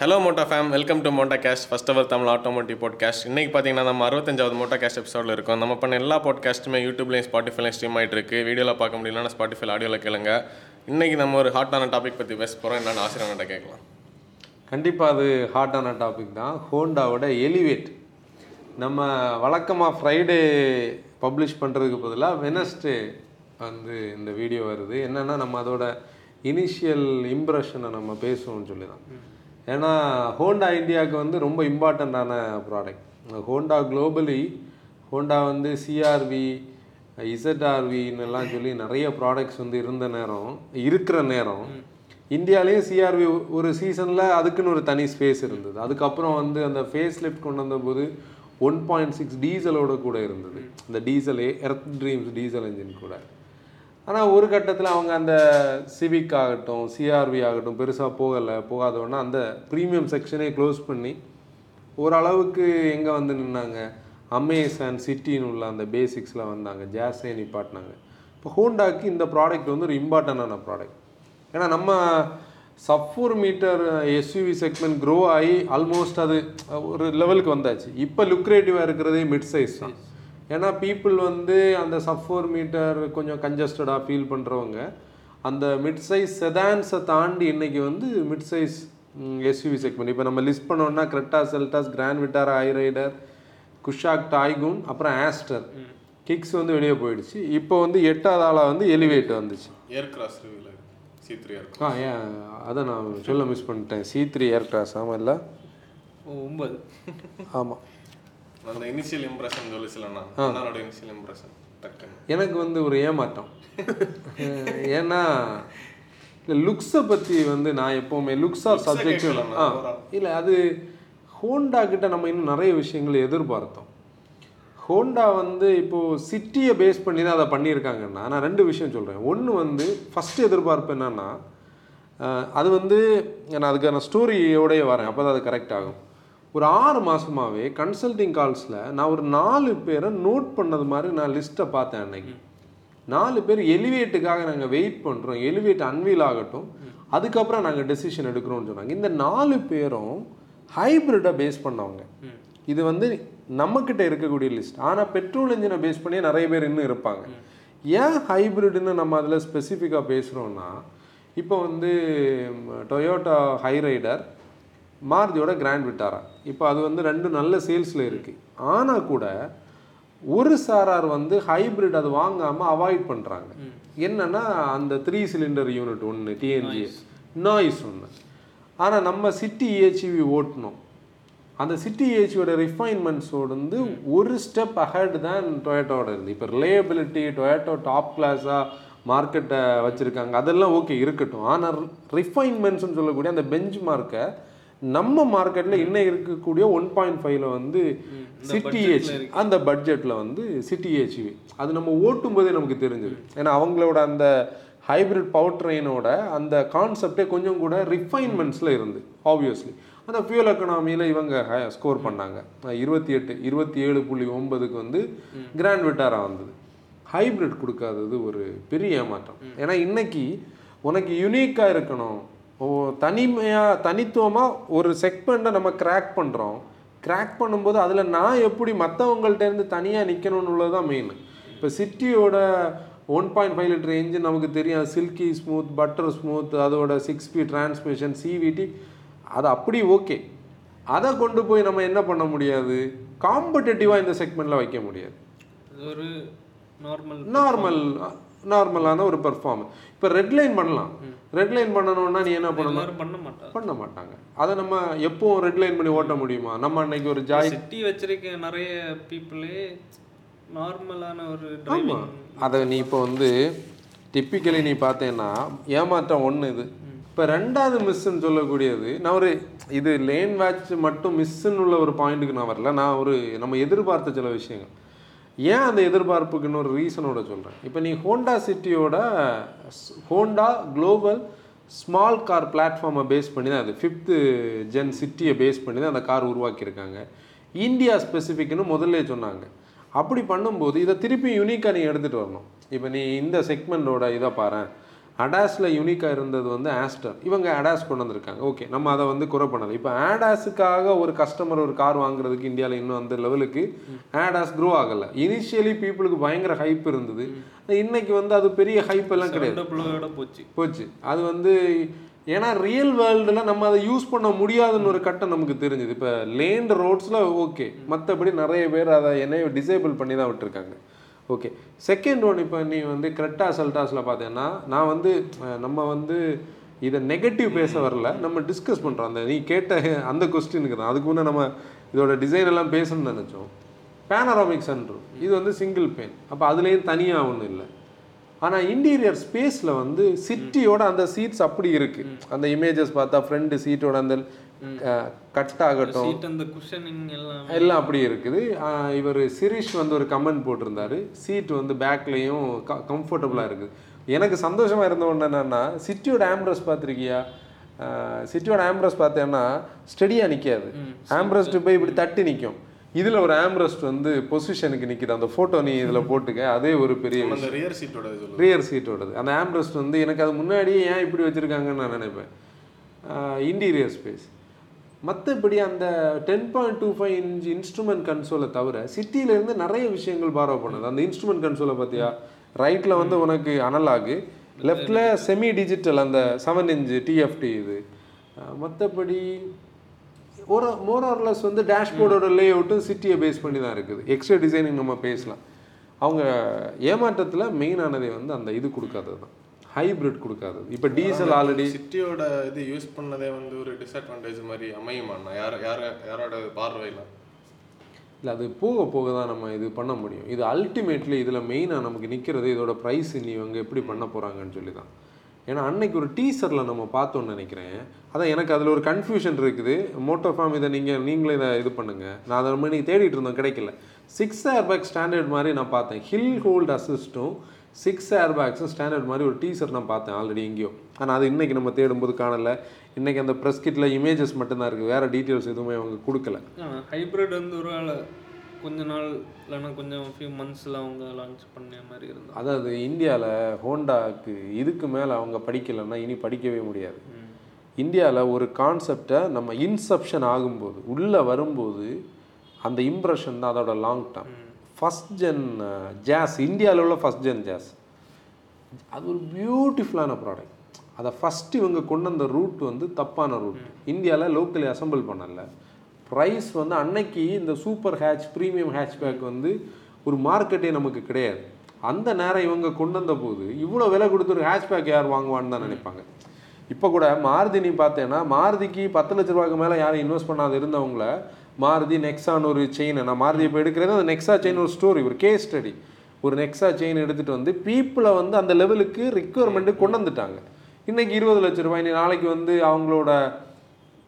Hello Motta fam welcome to Motta cast first our Tamil automotive podcast இன்றைக்கி பார்த்தீங்கன்னா நம்ம அறுபத்தஞ்சாவது மோட்டா caste எபிசோடில் இருக்கும். நம்ம பண்ண எல்லா பாட்காஸ்ட்டுமே யூடியூப்லையும் ஸ்பாட்டிஃபைலையும் ஸ்ட்ரீம் ஆகிட்டு இருக்கு. வீடியோவில் பார்க்க முடியலன்னா ஸ்பாட்டிஃபை ஆடியோவில் கேளுங்க. இன்னைக்கு நம்ம ஒரு ஹாட்டான டாபிக் பற்றி பேச போகிறோம் என்னென்னு ஆசிரியர்கிட்ட கேட்கலாம். கண்டிப்பாக அது ஹாட்டான டாபிக் தான். ஹோண்டாவோட எலிவேட் நம்ம வழக்கமாக ஃப்ரைடே பப்ளிஷ் பண்ணுறதுக்கு பதிலாக வெனஸ்டே வந்து இந்த வீடியோ வருது. என்னென்னா நம்ம அதோட இனிஷியல் இம்ப்ரெஷனை நம்ம பேசுவோம்னு சொல்லி தான் ஏன்னா ஹோண்டா இந்தியாவுக்கு வந்து ரொம்ப இம்பார்ட்டண்ட்டான ப்ராடக்ட் ஹோண்டா குளோபலி ஹோண்டா வந்து சிஆர்வி இசட்ஆர்வின்னு எல்லாம் சொல்லி நிறைய ப்ராடக்ட்ஸ் வந்து இருந்த நேரம் இருக்கிற நேரம். இந்தியாலேயும் சிஆர்வி ஒரு சீசனில் அதுக்குன்னு ஒரு தனி ஸ்பேஸ் இருந்தது. அதுக்கப்புறம் வந்து அந்த ஃபேஸ் லிஃப்ட் கொண்டு வந்தபோது ஒன் பாயிண்ட் சிக்ஸ் டீசலோட கூட இருந்தது. இந்த டீசலே எர்த் ட்ரீம்ஸ் டீசல் இன்ஜின் கூட. ஆனால் ஒரு கட்டத்தில் அவங்க அந்த சிவிக் ஆகட்டும் சிஆர்வி ஆகட்டும் பெருசாக போகலை போகாதவொடனே அந்த ப்ரீமியம் செக்ஷனே க்ளோஸ் பண்ணி ஓரளவுக்கு எங்கே வந்து நின்னாங்க? அமேசான் சிட்டின்னு உள்ள அந்த பேசிக்ஸில் வந்தாங்க ஜாஸே நிப்பாட்டினாங்க. இப்போ ஹோண்டாக்கு இந்த ப்ராடக்ட் வந்து ஒரு இம்பார்ட்டண்டான ப்ராடக்ட் ஏன்னா நம்ம sub four metre SUV segment grow ஆகி ஆல்மோஸ்ட் அது ஒரு லெவலுக்கு வந்தாச்சு. இப்போ லுக்ரேட்டிவாக இருக்கிறதே மிட் சைஸ் தான். ஏன்னா பீப்புள் வந்து அந்த சஃபோர் மீட்டர் கொஞ்சம் கன்ஜஸ்டடாக ஃபீல் பண்ணுறவங்க அந்த மிட் சைஸ் செதான்ஸை தாண்டி இன்னைக்கு வந்து மிட் சைஸ் எஸ்யூவி செக்மெண்ட் இப்போ நம்ம லிஸ்ட் பண்ணோம்னா Creta Seltos Grand Vitara Hyryder Kushaq Taigun அப்புறம் ஆஸ்டர் கிக்ஸ் வந்து வெளியே போயிடுச்சு. இப்போ வந்து எட்டாவது ஆளாக வந்து எலிவேட் வந்துச்சு. ஏர் கிராஸ் ரிவியூவில் சி த்ரீ இருக்கும் ஆ ஏன் அதை நான் சொல்ல மிஸ் பண்ணிட்டேன். சி த்ரீ ஏர் கிராஸ் ஆமாம் இல்லை ஒன்பது. ஆமாம் அந்த இனிஷியல் இம்ப்ரெஷன் சொல்லி சொல்லணா என்னோட இனிஷியல் இம்ப்ரெஷன் எனக்கு வந்து ஒரு ஏமாற்றம். ஏன்னா இல்லை லுக்ஸை பற்றி வந்து நான் எப்போவுமே லுக்ஸ் ஆர் சப்ஜெக்டிவ் ஆ. இல்லை அது ஹோண்டா கிட்ட நம்ம இன்னும் நிறைய விஷயங்களை எதிர்பார்த்தோம். ஹோண்டா வந்து இப்போது சிட்டியை பேஸ் பண்ணி தான் அதை பண்ணியிருக்காங்கன்னா நான் ரெண்டு விஷயம் சொல்கிறேன் ஒன்று வந்து ஃபஸ்ட் எதிர்பார்ப்பு என்னன்னா அது வந்து நான் அதுக்கான ஸ்டோரியோடய வரேன். அப்போ தான் அது கரெக்ட் ஆகும். ஒரு ஆறு மாதமாகவே கன்சல்டிங் கால்ஸில் நான் ஒரு நாலு பேரை நோட் பண்ணது மாதிரி நான் லிஸ்ட்டை பார்த்தேன் அன்னைக்கு. நாலு பேர் எலிவேட்டுக்காக நாங்கள் வெயிட் பண்ணுறோம் எலிவேட் அன்வீல் ஆகட்டும். அதுக்கப்புறம் நாங்கள் டெசிஷன் எடுக்கிறோம்னு சொன்னாங்க. இந்த நாலு பேரும் ஹைப்ரிட்டை பேஸ் பண்ணவங்க. இது வந்து நம்மக்கிட்ட இருக்கக்கூடிய லிஸ்ட் ஆனால் பெட்ரோல் இன்ஜினை பேஸ் பண்ணி நிறைய பேர் இன்னும் இருப்பாங்க. ஏன் ஹைப்ரிட்னு நம்ம அதில் ஸ்பெசிஃபிக்காக பேசுகிறோன்னா இப்போ வந்து டொயோட்டா ஹைரைடர் மாருதியோட கிராண்ட் விட்டாரா இப்போ அது வந்து ரெண்டு நல்ல சேல்ஸில் இருக்குது ஆனால் கூட ஒரு சாரார் வந்து ஹைப்ரிட் அது வாங்காமல் அவாய்ட் பண்ணுறாங்க என்னன்னா அந்த த்ரீ சிலிண்டர் யூனிட் ஒன்று டிஎன்ஜி நாய்ஸ் ஒன்று ஆனால் நம்ம சிட்டி ஏஹெச்வி ஓட்டணும். அந்த சிட்டி ஏஹெச்வியோட ரிஃபைன்மெண்ட்ஸோட வந்து ஒரு ஸ்டெப் அஹெட் தான் டொயேட்டோட இருந்து. இப்போ ரிலேயபிலிட்டி டொயேட்டோ டாப் கிளாஸாக மார்க்கெட்டை வச்சுருக்காங்க. அதெல்லாம் ஓகே இருக்கட்டும். ஆனால் ரிஃபைன்மெண்ட்ஸ்னு சொல்லக்கூடிய அந்த பெஞ்ச் மார்க்கை நம்ம மார்க்கெட்டில் இன்னும் இருக்கக்கூடிய ஒன் பாயிண்ட் ஃபைவ்ல வந்து சிட்டி ஏச் அந்த பட்ஜெட்டில் வந்து சிட்டி ஏச்வி அது நம்ம ஓட்டும் போதே நமக்கு தெரிஞ்சது. ஏன்னா அவங்களோட அந்த ஹைப்ரிட் பவர் ட்ரெயினோட அந்த கான்செப்டே கொஞ்சம் கூட ரிஃபைன்மெண்ட்ஸில் இருந்து ஆப்வியஸ்லி அந்த ஃபியூல் எக்கனாமியில் இவங்க ஸ்கோர் பண்ணாங்க. இருபத்தி எட்டு இருபத்தி ஏழு புள்ளி ஒன்பதுக்கு வந்து கிராண்ட் விட்டாரா வந்தது. ஹைப்ரிட் கொடுக்காதது ஒரு பெரிய ஏமாற்றம். ஏன்னா இன்னைக்கு உனக்கு யுனிக்காக இருக்கணும். ஓ தனிமையாக தனித்துவமாக ஒரு செக்மெண்ட்டை நம்ம கிராக் பண்ணுறோம் கிராக் பண்ணும்போது அதில் நான் எப்படி மற்றவங்கள்ட்டேருந்து தனியாக நிற்கணும்னு உள்ளது தான் மெயின் இப்போ சிட்டியோட one point five litre engine நமக்கு தெரியும். சில்கி ஸ்மூத் பட்டர் ஸ்மூத் அதோட சிக்ஸ் ஸ்பீட் டிரான்ஸ்மிஷன் சிவிடி அது அப்படி ஓகே அதை கொண்டு போய் நம்ம என்ன பண்ண முடியாது? காம்படிட்டிவாக இந்த செக்மெண்ட்டில் வைக்க முடியாது. ஒரு நார்மல் நார்மல் நார்மலான ஒரு பெர்ஃபார்மன்ஸ் இப்போ ரெட்லைன் பண்ணலாம். ரெட்லைன் பண்ணணும்னா நீ என்ன பண்ணணும்? பண்ண மாட்டாங்க. பண்ண மாட்டாங்க. அதை நம்ம எப்பவும் ரெட்லைன் பண்ணி ஓட்ட முடியுமா? நம்ம அன்னைக்கு ஒரு ஜாய் சிட்டி வச்சிருக்க நிறைய பீப்புளே நார்மலான ஒரு ஆமாம் அதை நீ இப்போ வந்து டிப்பிக்கலி நீ பார்த்தேன்னா ஏமாற்றம் ஒன்று இது. இப்போ ரெண்டாவது மிஸ்ன்னு சொல்லக்கூடியது நான் ஒரு இது லேன் வாட்ச் மட்டும் மிஸ்ஸுன்னு உள்ள ஒரு பாயிண்ட்டுக்கு நான் வரல. நான் ஒரு நம்ம எதிர்பார்த்த சில விஷயங்கள். ஏன் அந்த எதிர்பார்ப்புக்குன்னு ஒரு ரீசனோட சொல்கிறேன் இப்போ நீ ஹோண்டா சிட்டியோட ஹோண்டா குளோபல் ஸ்மால் கார் பிளாட்ஃபார்மை பேஸ் பண்ணி தான் அது ஃபிஃப்த்து ஜென் சிட்டியை பேஸ் பண்ணி தான் அந்த கார் உருவாக்கியிருக்காங்க. இந்தியா ஸ்பெசிஃபிக்னு முதல்ல சொன்னாங்க. அப்படி பண்ணும்போது இதை திருப்பி யூனிக்காக நீ எடுத்துகிட்டு வரணும். இப்போ நீ இந்த செக்மெண்ட்டோட இதை பாரு அடாஸில் யூனிக்காக இருந்தது வந்து ஆஸ்டர் இவங்க அடாஸ் கொண்டு வந்திருக்காங்க. ஓகே நம்ம அதை வந்து குறை பண்ணலை. இப்போ ஆடாஸுக்காக ஒரு கஸ்டமர் ஒரு கார் வாங்குறதுக்கு இந்தியாவில் இன்னும் அந்த லெவலுக்கு ஆடாஸ் க்ரோ ஆகலை. இனிஷியலி பீப்புளுக்கு பயங்கர ஹைப் இருந்தது. இன்னைக்கு வந்து அது பெரிய ஹைப் எல்லாம் கிடையாது. போச்சு. போச்சு. அது வந்து ஏன்னா ரியல் வேர்ல்டில் நம்ம அதை யூஸ் பண்ண முடியாதுன்னு ஒரு கட்டம் நமக்கு தெரிஞ்சுது. இப்போ லேண்ட் ரோட்ஸில் ஓகே மற்றபடி நிறைய பேர் அதை என்னைய டிசேபிள் பண்ணி தான் விட்டுருக்காங்க. ஓகே செகண்ட் ஒன் இப்போ நீ வந்து கிரெட்டா சல்டாஸில் பார்த்தேன்னா நான் வந்து நம்ம வந்து இதை நெகட்டிவ் பேச வரல. நம்ம டிஸ்கஸ் பண்ணுறோம் அந்த நீ கேட்ட அந்த கொஸ்டினுக்கு தான். அதுக்கு முன்னே நம்ம இதோட டிசைன் எல்லாம் பேசணும்னு நினச்சோம். பேனராமிக் சன்ரூம் இது வந்து சிங்கிள் பேன் அப்போ அதுலேயும் தனியாக ஒன்றும் இல்லை. ஆனால் இன்டீரியர் ஸ்பேஸில் வந்து சிட்டியோட அந்த சீட்ஸ் அப்படி இருக்கு. அந்த இமேஜஸ் பார்த்தா ஃப்ரண்ட் சீட்டோட அந்த கட் ஆகட்டும் சீட் அந்த குஷனிங் எல்லாம். எல்லாம் அப்படி இருக்குது. இவர் சிரிஷ் வந்து ஒரு கமெண்ட் போட்டிருந்தாரு. சீட் வந்து பேக்லேயும் கம்ஃபர்டபுளாக இருக்குது. எனக்கு சந்தோஷமாக இருந்த ஒன்று என்னன்னா சிட்டியோட ஆம்ப்ரஸ் பார்த்துருக்கியா? சிட்டியோட ஆம்ப்ரஸ் பார்த்தேன்னா ஸ்டெடியாக நிற்காது ஆம்ப்ரஸ்ட்டு போய் இப்படி தட்டி நிற்கும் இதில் ஒரு ஆம்ப்ரஸ்ட் வந்து பொசிஷனுக்கு நிற்கிது அந்த ஃபோட்டோ நீ இதில் போட்டுக்க. அதே ஒரு பெரிய ரியர் சீட்டோட ரியர் சீட்டோடது அந்த ஆம்ப்ரஸ்ட் வந்து எனக்கு அது முன்னாடியே ஏன் இப்படி வச்சுருக்காங்கன்னு நான் நினைப்பேன். இன்டீரியர் ஸ்பேஸ் மற்றபடி அந்த ten point two five inch instrument கன்சோலை தவிர சிட்டியிலேருந்து நிறைய விஷயங்கள் பாரோ பண்ணுது. அந்த இன்ஸ்ட்ருமெண்ட் கன்சோலை பார்த்தியா ரைட்டில் வந்து உனக்கு அனலாகு லெஃப்டில் செமி டிஜிட்டல் அந்த செவன் இன்ச்சு டிஎஃப்டி இது. மற்றபடி ஒரு மோர் ஆர்லெஸ் வந்து டேஷ்போர்டோட லே அவுட்டும் சிட்டியை பேஸ் பண்ணி தான் இருக்குது. எக்ஸ்ட்ரா டிசைனிங் நம்ம பேசலாம். அவங்க ஏமாற்றத்தில் மெயினானதே வந்து அந்த இது கொடுக்காதது தான் ஹைப்ரிட் கொடுக்காதது இப்போ டீசல் ஆல்ரெடி சிட்டியோட இது யூஸ் பண்ணதே வந்து ஒரு டிஸ்அட்வான்டேஜ் மாதிரி அமையுமாண்ணா யார் யார் யாரோட பார்வையில்? இல்லை அது போக போக தான் நம்ம இது பண்ண முடியும். இது அல்டிமேட்லி இதில் மெயினாக நமக்கு நிற்கிறது இதோட ப்ரைஸ் இனி இவங்க எப்படி பண்ண போகிறாங்கன்னு சொல்லி தான். ஏன்னா அன்னைக்கு ஒரு டீசரில் நம்ம பார்த்தோன்னு நினைக்கிறேன். அதான் எனக்கு அதில் ஒரு கன்ஃபியூஷன் இருக்குது. மோட்டோ ஃபார்ம் இதை நீங்கள் நீங்களே இதை இது பண்ணுங்கள் நான் அதை மாதிரி தேடிட்டு இருந்தோம் கிடைக்கல. சிக்ஸ் ஏர் பேக் ஸ்டாண்டர்ட் மாதிரி நான் பார்த்தேன். ஹில் ஹோல்ட் அசிஸ்ட்டும் சிக்ஸ் ஏர் பேக்ஸும் ஸ்டாண்டர்ட் மாதிரி ஒரு டீசர் நான் பார்த்தேன் ஆல்ரெடி எங்கேயோ. ஆனால் அது இன்றைக்கி நம்ம தேடும்போது காணல. இன்றைக்கி அந்த ப்ரெஸ் கிட்டில் இமேஜஸ் மட்டும்தான் இருக்குது வேறு டீட்டெயில்ஸ் எதுவுமே அவங்க கொடுக்கல. ஹைப்ரிட் வந்து ஒரு வேளை கொஞ்ச நாள் இல்லைன்னா கொஞ்சம் ஃபியூ மந்த்ஸில் அவங்க லான்ச் பண்ண மாதிரி இருந்தாங்க அதாவது இந்தியாவில் ஹோண்டாக்கு இதுக்கு மேலே அவங்க படிக்கலைன்னா இனி படிக்கவே முடியாது. இந்தியாவில் ஒரு கான்செப்டை நம்ம இன்செப்ஷன் ஆகும்போது உள்ளே வரும்போது அந்த இம்ப்ரெஷன் தான் அதோட long term first gen Jazz இந்தியாவில் உள்ள ஃபஸ்ட் ஜென் ஜாஸ் அது ஒரு பியூட்டிஃபுல்லான ப்ராடக்ட் அதை ஃபஸ்ட்டு இவங்க கொண்டு வந்த ரூட் வந்து தப்பான ரூட் இந்தியாவில் லோக்கலி அசெம்பிள் பண்ணல. ப்ரைஸ் வந்து அன்னைக்கு இந்த சூப்பர் ஹேட்ச் ப்ரீமியம் ஹேட்ச்பேக் வந்து ஒரு மார்க்கெட்டே நமக்கு கிடையாது. அந்த நேரம் இவங்க கொண்டு வந்த போது இவ்வளோ விலை கொடுத்து ஒரு ஹேட்ச்பேக் யார் வாங்குவான்னு தான் நினைப்பாங்க. இப்போ கூட மாருதி நீ பார்த்தேன்னா மாருதிக்கு பத்து லட்ச ரூபாய்க்கு மேலே யாரும் இன்வெஸ்ட் பண்ணாத இருந்தவங்கள மாருதி நெக்ஸான் ஒரு செயின் நான் மாருதி இப்போ எடுக்கிறது அந்த நெக்ஸா செயின் ஒரு ஸ்டோரி ஒரு கேஸ் ஸ்டடி ஒரு நெக்ஸா செயின் எடுத்துகிட்டு வந்து பீப்புளை வந்து அந்த லெவலுக்கு ரிக்குவயர்மெண்ட்டு கொண்டு வந்துட்டாங்க. இன்னைக்கு இருபது லட்ச ரூபாய் நாளைக்கு வந்து அவங்களோட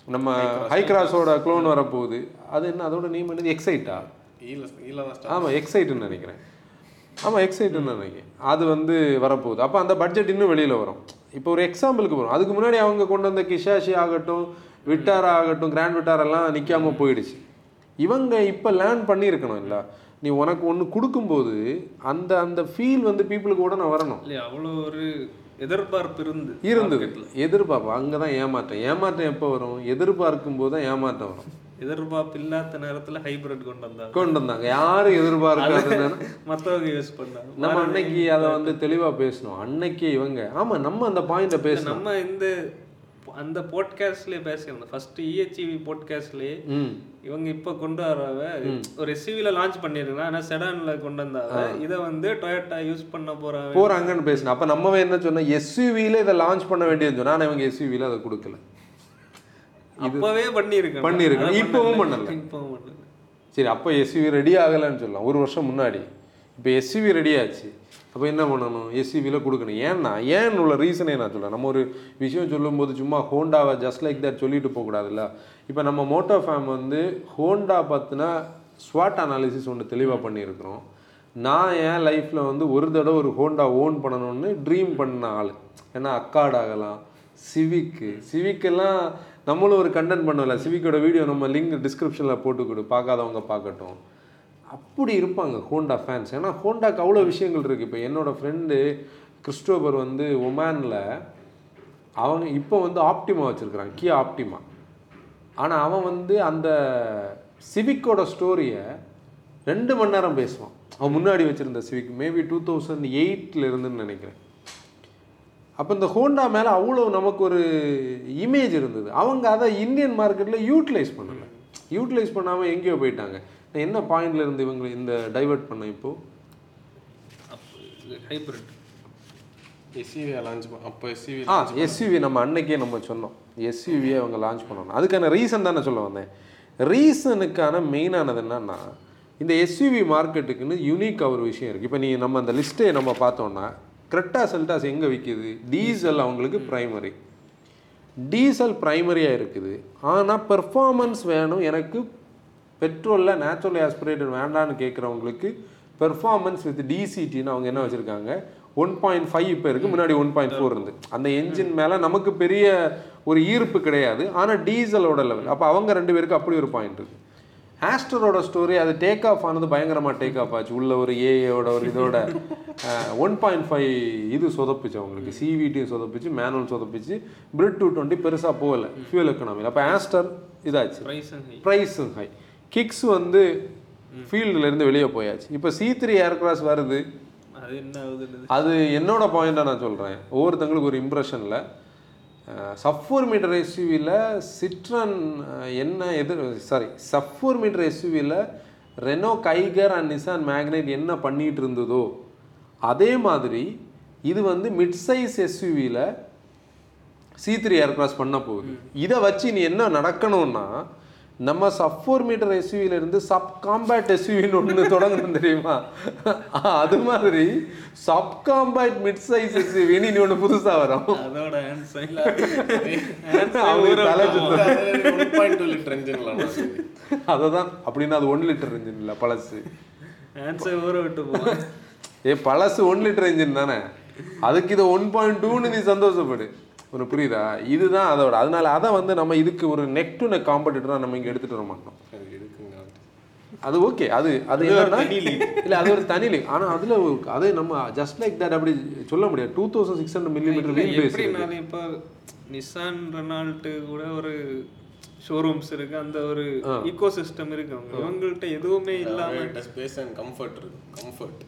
நம்ம ஹைக்ராஸோட க்ளோன் வரப்போகுது. அது என்ன அதோட நேம் என்னது? எக்ஸைட்டா. ஆமாம் எக்ஸைட்டுன்னு நினைக்கிறேன். ஆமாம் எக்ஸைட்டுன்னு நினைக்கிறேன். அது வந்து வரப்போகுது. அப்போ அந்த பட்ஜெட் இன்னும் வெளியில் வரும். இப்போ ஒரு எக்ஸாம்பிளுக்கு வரும். அதுக்கு முன்னாடி அவங்க கொண்டு வந்த கிஷாஷி ஆகட்டும் விட்டாரா ஆகட்டும் கிராண்ட் விட்டார் எல்லாம் நிற்காம போயிடுச்சு. இவங்க இப்போ லேர்ன் பண்ணியிருக்கணும் இல்லை? நீ உனக்கு ஒன்று கொடுக்கும்போது அந்த அந்த ஃபீல் வந்து பீப்புளுக்கு உடனே வரணும். இல்லையா அவ்வளோ ஒரு எதிர்பார்ப்பு இருந்து இருந்தது. எதிர்பார்ப்பு அங்கே தான் ஏமாற்றம். ஏமாற்றம் எப்போ வரும்? எதிர்பார்க்கும் போது தான் ஏமாற்றம் வரும். எதிர்பார்ப்பு இல்லாத நேரத்துல ஹைபிரிட் கொண்டு வந்தாங்க. கொண்டு வந்தாங்க. யாரும் எதிர்பார்க்காதுன்னு மற்றவங்க யூஸ் பண்ணாங்க. நம்ம அன்னைக்கு அதை வந்து தெளிவா பேசணும். அன்னைக்கு இவங்க ஆமா நம்ம அந்த பாயிண்ட பேசணும் நம்ம இந்த அந்த போட்காஸ்ட்லயே பேசியிருந்தோம் ஃபர்ஸ்ட் இஹெச்இவி போட்காஸ்ட்லயே ம். இவங்க இப்ப கொண்டு வரவ ஒரு எஸ்யூவில லான்ச் பண்ணிருக்கலாம் ஆனா செடான்ல கொண்டு வந்தாவ இதை வந்து டொயோட்டா யூஸ் பண்ண போறாங்க. போறாங்கன்னு பேசணும் அப்ப நம்ம என்ன சொன்னோம்? எஸ்யூவில இதை லான்ச் பண்ண வேண்டியது சொன்னா ஆனா இவங்க எஸ்யூவில அதை கொடுக்கல. அப்பவே பண்ணிருக்கேன் பண்ணியிருக்கணும். இப்பவும் பண்ணல. இப்பவும் பண்ணல. சரி அப்போ எஸ்யூவி ரெடி ஆகலைன்னு சொல்லலாம். ஒரு வருஷம் முன்னாடி. இப்போ எஸ்யூவி ரெடி ஆச்சு. அப்போ என்ன பண்ணணும்? எஸ்யூவியில் கொடுக்கணும். ஏன்னா ஏன்னு உள்ள ரீசனே நான் சொல்கிறேன் நம்ம ஒரு விஷயம் சொல்லும்போது சும்மா ஹோண்டாவை ஜஸ்ட் லைக் தட் சொல்லிட்டு போகக்கூடாதுல்ல? இப்போ நம்ம மோட்டோ ஃபேம் வந்து ஹோண்டா பற்றின ஸ்வாட் அனாலிசிஸ் ஒன்று தெளிவாக பண்ணியிருக்கிறோம். நான் என் லைஃப்பில் வந்து ஒரு தடவை ஒரு ஹோண்டா ஓன் பண்ணணும்னு ட்ரீம் பண்ண ஆள். ஏன்னா அக்காட் ஆகலாம் சிவிக்கு சிவிக்கெல்லாம் நம்மளும் ஒரு கண்டென்ட் பண்ணல சிவிக்கோட வீடியோ நம்ம லிங்க் டிஸ்கிரிப்ஷனில் போட்டு கொடு. பார்க்காதவங்க பார்க்கட்டும். அப்படி இருப்பாங்க ஹோண்டா ஃபேன்ஸ் ஏன்னா ஹோண்டாக்கு அவ்வளோ விஷயங்கள் இருக்குது இப்போ என்னோடய ஃப்ரெண்டு கிறிஸ்டோபர் வந்து ஒமானில் அவங்க இப்போ வந்து ஆப்டிமா வச்சுருக்கிறாங்க. Kia Optima. ஆனால் அவன் வந்து அந்த சிவிக்கோட ஸ்டோரியை ரெண்டு மணி நேரம் பேசுவான். அவன் முன்னாடி வச்சுருந்த சிவிக் மேபி டூ தௌசண்ட் எயிட்டில் இருந்துன்னு நினைக்கிறேன். அப்போ இந்த ஹோண்டா மேலே அவ்வளோ நமக்கு ஒரு இமேஜ் இருந்தது. அவங்க அதை இந்தியன் மார்க்கெட்டில் யூட்டிலைஸ் பண்ணலை. யூட்டிலைஸ் பண்ணாமல் எங்கேயோ போயிட்டாங்க. என்ன பாயிண்ட்ல இருந்து இவங்க இந்த டைவர்ட் பண்ண இப்போ? ஹைப்ரிட் எஸ்யூவி லான்ச் அப்போ எஸ்யூவி ஆ எஸ்யூவி நம்ம அன்னைக்கே நம்ம சொன்னோம். எஸ்யூவியை அவங்க லான்ச் பண்ணணும். அதுக்கான ரீசன் தானே சொல்ல வந்தேன். ரீசனுக்கான மெயினானது என்னன்னா இந்த எஸ்யூவி மார்க்கெட்டுக்குன்னு யூனிக்காக ஒரு விஷயம் இருக்குது இப்போ நீ நம்ம அந்த லிஸ்ட்டை நம்ம பார்த்தோம்னா கிரெட்டா செல்டாஸ் எங்கே விற்கிது டீசல் அவங்களுக்கு ப்ரைமரி டீசல் ப்ரைமரியாக இருக்குது. ஆனால் பெர்ஃபார்மன்ஸ் வேணும் எனக்கு பெட்ரோலில் நேச்சுரல் ஆஸ்பிரேட்டட் வேண்டான்னு கேட்குறவங்களுக்கு பெர்ஃபார்மன்ஸ் வித் டிசிடின்னு அவங்க என்ன வச்சுருக்காங்க? ஒன் பாயிண்ட் ஃபைவ் இப்போ இருக்குது முன்னாடி ஒன் பாயிண்ட் ஃபோர் இருந்து. அந்த என்ஜின் மேலே நமக்கு பெரிய ஒரு ஈர்ப்பு கிடையாது. ஆனால் டீசலோட லெவல் அப்போ அவங்க ரெண்டு பேருக்கு அப்படி ஒரு பாயிண்ட் இருக்குது ஆஸ்டரோட ஸ்டோரி அது டேக் ஆஃப் ஆனது பயங்கரமாக டேக் ஆஃப் ஆச்சு. உள்ள ஒரு ஏஏயோட ஒரு இதோட. ஒன் பாயிண்ட் ஃபைவ் இது சொதப்பிச்சு அவங்களுக்கு. சிவிடி சொதப்பிச்சு மேனுவல் சொதப்பிச்சு பிரிட் டூ டுவெண்ட்டி பெருசாக போகல. ஃபியூல் எக்கனாமியில் அப்போ ஆஸ்டர் இதாச்சு. ப்ரைஸும் ஹை கிக்ஸ் வந்து ஃபீல்டுல இருந்து வெளியே போயாச்சு. இப்போ சி த்ரீ ஏர்கிராஸ் வருது. அது என்ன அது என்னோட பாயிண்டாக நான் சொல்கிறேன் ஒவ்வொருத்தங்களுக்கு ஒரு இம்ப்ரெஷனில் சஃபோர் மீட்டர் எஸ்யூவியில் சிட்ரன் என்ன எதிர் sorry sub four metre எஸ்யூவியில் Renault Kiger and Nissan Magnite என்ன பண்ணிட்டு இருந்ததோ அதே மாதிரி இது வந்து மிட் சைஸ் எஸ்யூவியில் சி த்ரீ ஏர்கிராஸ் பண்ண போகுது. இதை வச்சு நீ என்ன நடக்கணும்னா நம்ம சப் ஃபோர் மீட்டர் எஸ்யூவில இருந்து சப் காம்பேட் எஸ்யூவின்னு ஒன்று தொடங்கணும் தெரியுமா? அது மாதிரி சப் காம்பேட் மிட் சைஸ் எஸ்யூவின்னு நீ ஒன்று புதுசாக வரும். அதை தான் அப்படின்னா அது ஒன் லிட்டர் இன்ஜின் இல்லை பழசு. ஊற விட்டு ஏ பழசு ஒன் லிட்டர் இன்ஜின் தானே? அதுக்கு இது ஒன் பாயிண்ட் டூன்னு நீ சந்தோஷப்படு. உனக்கு புரியுதா? இதுதான் அதோட. அதனால அதை வந்து நம்ம இதுக்கு ஒரு நெக் டு நெக் காம்படிட்டராக நம்ம இங்கே எடுத்துட்டு வர மாட்டோம். அது இருக்குங்க அது. ஓகே அது அது என்னன்னா இல்ல அது ஒரு தனி லீக் ஆனா அதுல ஒரு- அது நம்ம ஜஸ்ட் லைக் தட் அப்படி சொல்ல முடியாது. Two thousand six hundred millimetre wheel base இப்போ நிசான் ரெனால்ட்டு கூட ஒரு ஷோரூம்ஸ் இருக்கு. அந்த ஒரு ஈகோ சிஸ்டம் இருக்கு. அவங்க இவங்கள்ட்ட எதுவுமே இல்லாம ஸ்பேஸ் அண்ட் கம்ஃபர்ட் இருக்கு. கம்ஃபர்ட்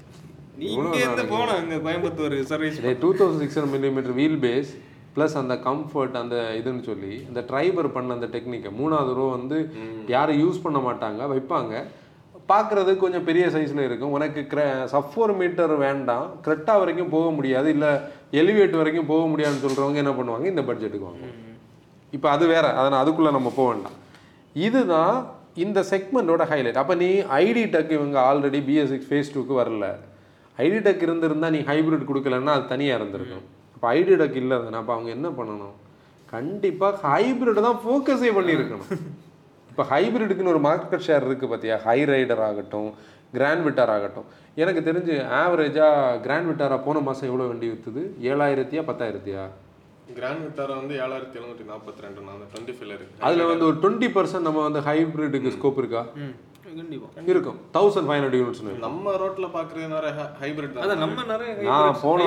நீ இங்க இருந்து போன அங்க Coimbatore service two thousand six hundred millimetre wheel base plus அந்த கம்ஃபர்ட் அந்த இதுன்னு சொல்லி இந்த ட்ரைபர் பண்ண அந்த டெக்னிக்கை மூணாவது ரோ வந்து யாரும் யூஸ் பண்ண மாட்டாங்க வைப்பாங்க. பார்க்குறது கொஞ்சம் பெரிய சைஸில் இருக்கும். உனக்கு கிர சஃபோர் மீட்டர் வேண்டாம். கிரெட்டா வரைக்கும் போக முடியாது. இல்லை எலிவேட் வரைக்கும் போக முடியாதுன்னு சொல்கிறவங்க என்ன பண்ணுவாங்க? இந்த பட்ஜெட்டுக்கு வாங்குவாங்க. இப்போ அது வேற. அதனால் அதுக்குள்ளே நம்ம போக வேண்டாம். இதுதான் இந்த செக்மெண்ட்டோட ஹைலைட் அப்போ நீ ஐடி டக் இவங்க ஆல்ரெடி பிஎஸ் சிக்ஸ் ஃபேஸ் டூக்கு வரல. ஐடி டக் இருந்திருந்தா நீ ஹைப்ரிட் கொடுக்கலன்னா அது தனியாக இருந்திருக்கும். அப்போ ஐடி டக் இல்லை அப்போ அவங்க என்ன பண்ணணும்? கண்டிப்பாக ஹைப்ரிட் தான் ஃபோக்கஸே பண்ணியிருக்கணும். இப்போ ஹைப்ரிடுக்குன்னு ஒரு மார்க்கெட் ஷேர் இருக்குது பார்த்தியா ஹை ரைடர் ஆகட்டும் கிராண்ட் விட்டார் ஆகட்டும். எனக்கு தெரிஞ்சு ஆவரேஜாக கிராண்ட் விட்டாரா போன மாதம் எவ்வளோ வண்டி விற்றுது ஏழாயிரத்தியா பத்தாயிரத்தியா? கிராண்ட் விட்டாரா வந்து ஏழாயிரத்தி எழுநூற்றி நாற்பத்தி ரெண்டு நான் டுவெண்ட்டி ஃபைவ்ல இருக்கு. அதில் வந்து ஒரு டுவெண்ட்டி பர்சன்ட் நம்ம வந்து ஹைப்ரிடுக்கு ஸ்கோப் இருக்கா? கண்டிப்பா. இருக்கும். தௌசண்ட் ஃபைவ் ஹண்ட்ரட் யூனிட்ஸ்னு நம்ம ரோட்ல பாக்குறது நிறைய ஹைபிரிட் தான். நம்ம நிறைய நான் போன-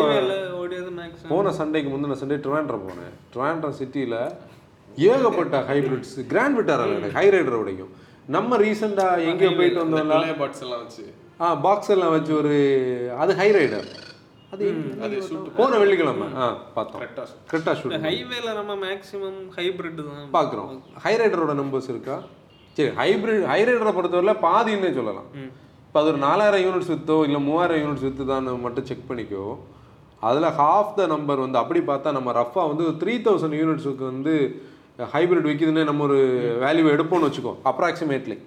போன சண்டேக்கு முந்தின சண்டே ட்ரிவாண்ட்ரம் போனேன். ட்ரிவாண்ட்ரம் சிட்டியில் ஏகப்பட்ட ஹைப்ரிட்ஸ் கிராண்ட் விட்டார் எனக்கு ஹை ரைடர் உடைக்கும். நம்ம ரீசெண்டாக எங்கேயோ போயிட்டு பிள்ளைய பாட்ஸ் எல்லாம் வச்சு. ஆ பாக்ஸ் எல்லாம் வச்சு ஒரு அது ஹை ரைடர் அது அது ஷூட் போன வெள்ளிக்கிழமை. ஆ பார்த்தோம். கரெக்டா கரெக்டாக ஷூட் ஹைவேல நம்ம மேக்ஸிமம் ஹைபிரிட் தான். பார்க்குறோம் ஹை ரைடரோட நம்பர்ஸ் இருக்கா? சரி ஹைப்ரிட் ஹை ரைடரை பொறுத்தவரை பாதின்னே சொல்லலாம். இப்போ அது ஒரு நாலாயிரம் யூனிட்ஸ் விற்றோ இல்லை மூவாயிரம் யூனிட்ஸ் விற்றுதான்னு மட்டும் செக் பண்ணிக்கோ. அதில் ஹாஃப் த நம்பர் வந்து அப்படி பார்த்தா நம்ம ரஃபாக வந்து த்ரீ தௌசண்ட் யூனிட்ஸுக்கு வந்து ஹைப்ரிட் விற்கிதுன்னு நம்ம ஒரு வேல்யூ எடுப்போம்னு வச்சுக்கோ அப்ராக்சிமேட்லி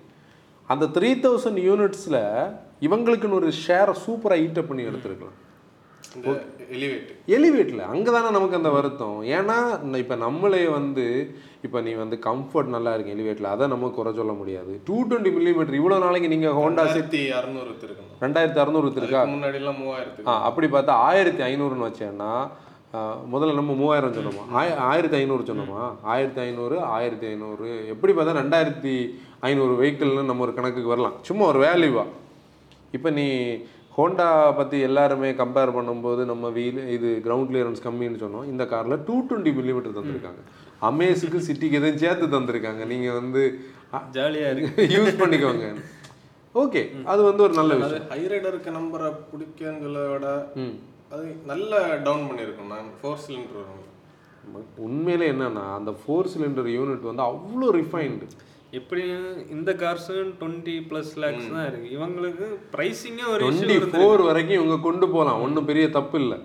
அந்த த்ரீ தௌசண்ட் யூனிட்ஸில் இவங்களுக்குன்னு ஒரு ஷேரை சூப்பராக ஈட்டப் பண்ணி எடுத்துருக்கலாம். எலிவேட் எலிவேட்டில் அங்கே தானே நமக்கு அந்த வருத்தம். ஏன்னா இப்போ நம்மளே வந்து இப்போ நீ வந்து கம்ஃபர்ட் நல்லா இருக்கு எலிவேட்டில் அதை நம்ம குறை சொல்ல முடியாது. டூ டுவெண்ட்டி மில்லிமீட்டர் இவ்வளோ நாளைக்கு நீங்கள் ஹோண்டா ஆயிரத்தி அறுநூறு இருக்கணும் ரெண்டாயிரத்தி அறுநூறு இருக்கா முன்னாடி எல்லாம் மூவாயிரத்துக்கு. ஆ அப்படி பார்த்தா ஆயிரத்தி ஐநூறுன்னு வச்சேன்னா முதல்ல நம்ம மூவாயிரம் சொன்னோமா? ஆய ஆயிரத்தி ஐநூறு சொன்னோமா? ஆயிரத்தி ஐநூறு ஆயிரத்தி ஐநூறு. எப்படி பார்த்தா ரெண்டாயிரத்தி ஐநூறு வெஹிக்கிள்னு நம்ம ஒரு கணக்குக்கு வரலாம். சும்மா ஒரு வேல்யூவா இப்போ நீ ஹோண்டா பற்றி எல்லாருமே கம்பேர் பண்ணும்போது நம்ம வீல் இது கிரவுண்ட் கிளியரன்ஸ் கம்மின்னு சொன்னோம். இந்த காரில் டூ டுவெண்ட்டி மில்லிமீட்டர் தந்திருக்காங்க. அமேஸுக்கு சிட்டிக்கு எதுவும் சேர்த்து தந்திருக்காங்க. நீங்கள் வந்து ஜாலியா இருக்கு. யூஸ் பண்ணிக்கோங்க. ஓகே அது வந்து ஒரு நல்ல விஷயம். ஹை ரைடருக்கு நம்பரை பிடிக்குங்களோட அது நல்ல டவுன் பண்ணியிருக்கோம். நான் ஃபோர் சிலிண்டர் உண்மையிலே என்னன்னா அந்த ஃபோர் சிலிண்டர் யூனிட் வந்து அவ்வளோ ரிஃபைன்டு எப்படியும் இந்த கார்ஸும் டுவெண்ட்டி ப்ளஸ் லேக்ஸ் தான் இருக்கு. இவங்களுக்கு ப்ரைஸிங்கே ஒரு டுவெண்ட்டி ஃபோர் வரைக்கும் இவங்க கொண்டு போகலாம் ஒன்றும் பெரிய தப்பு இல்லை.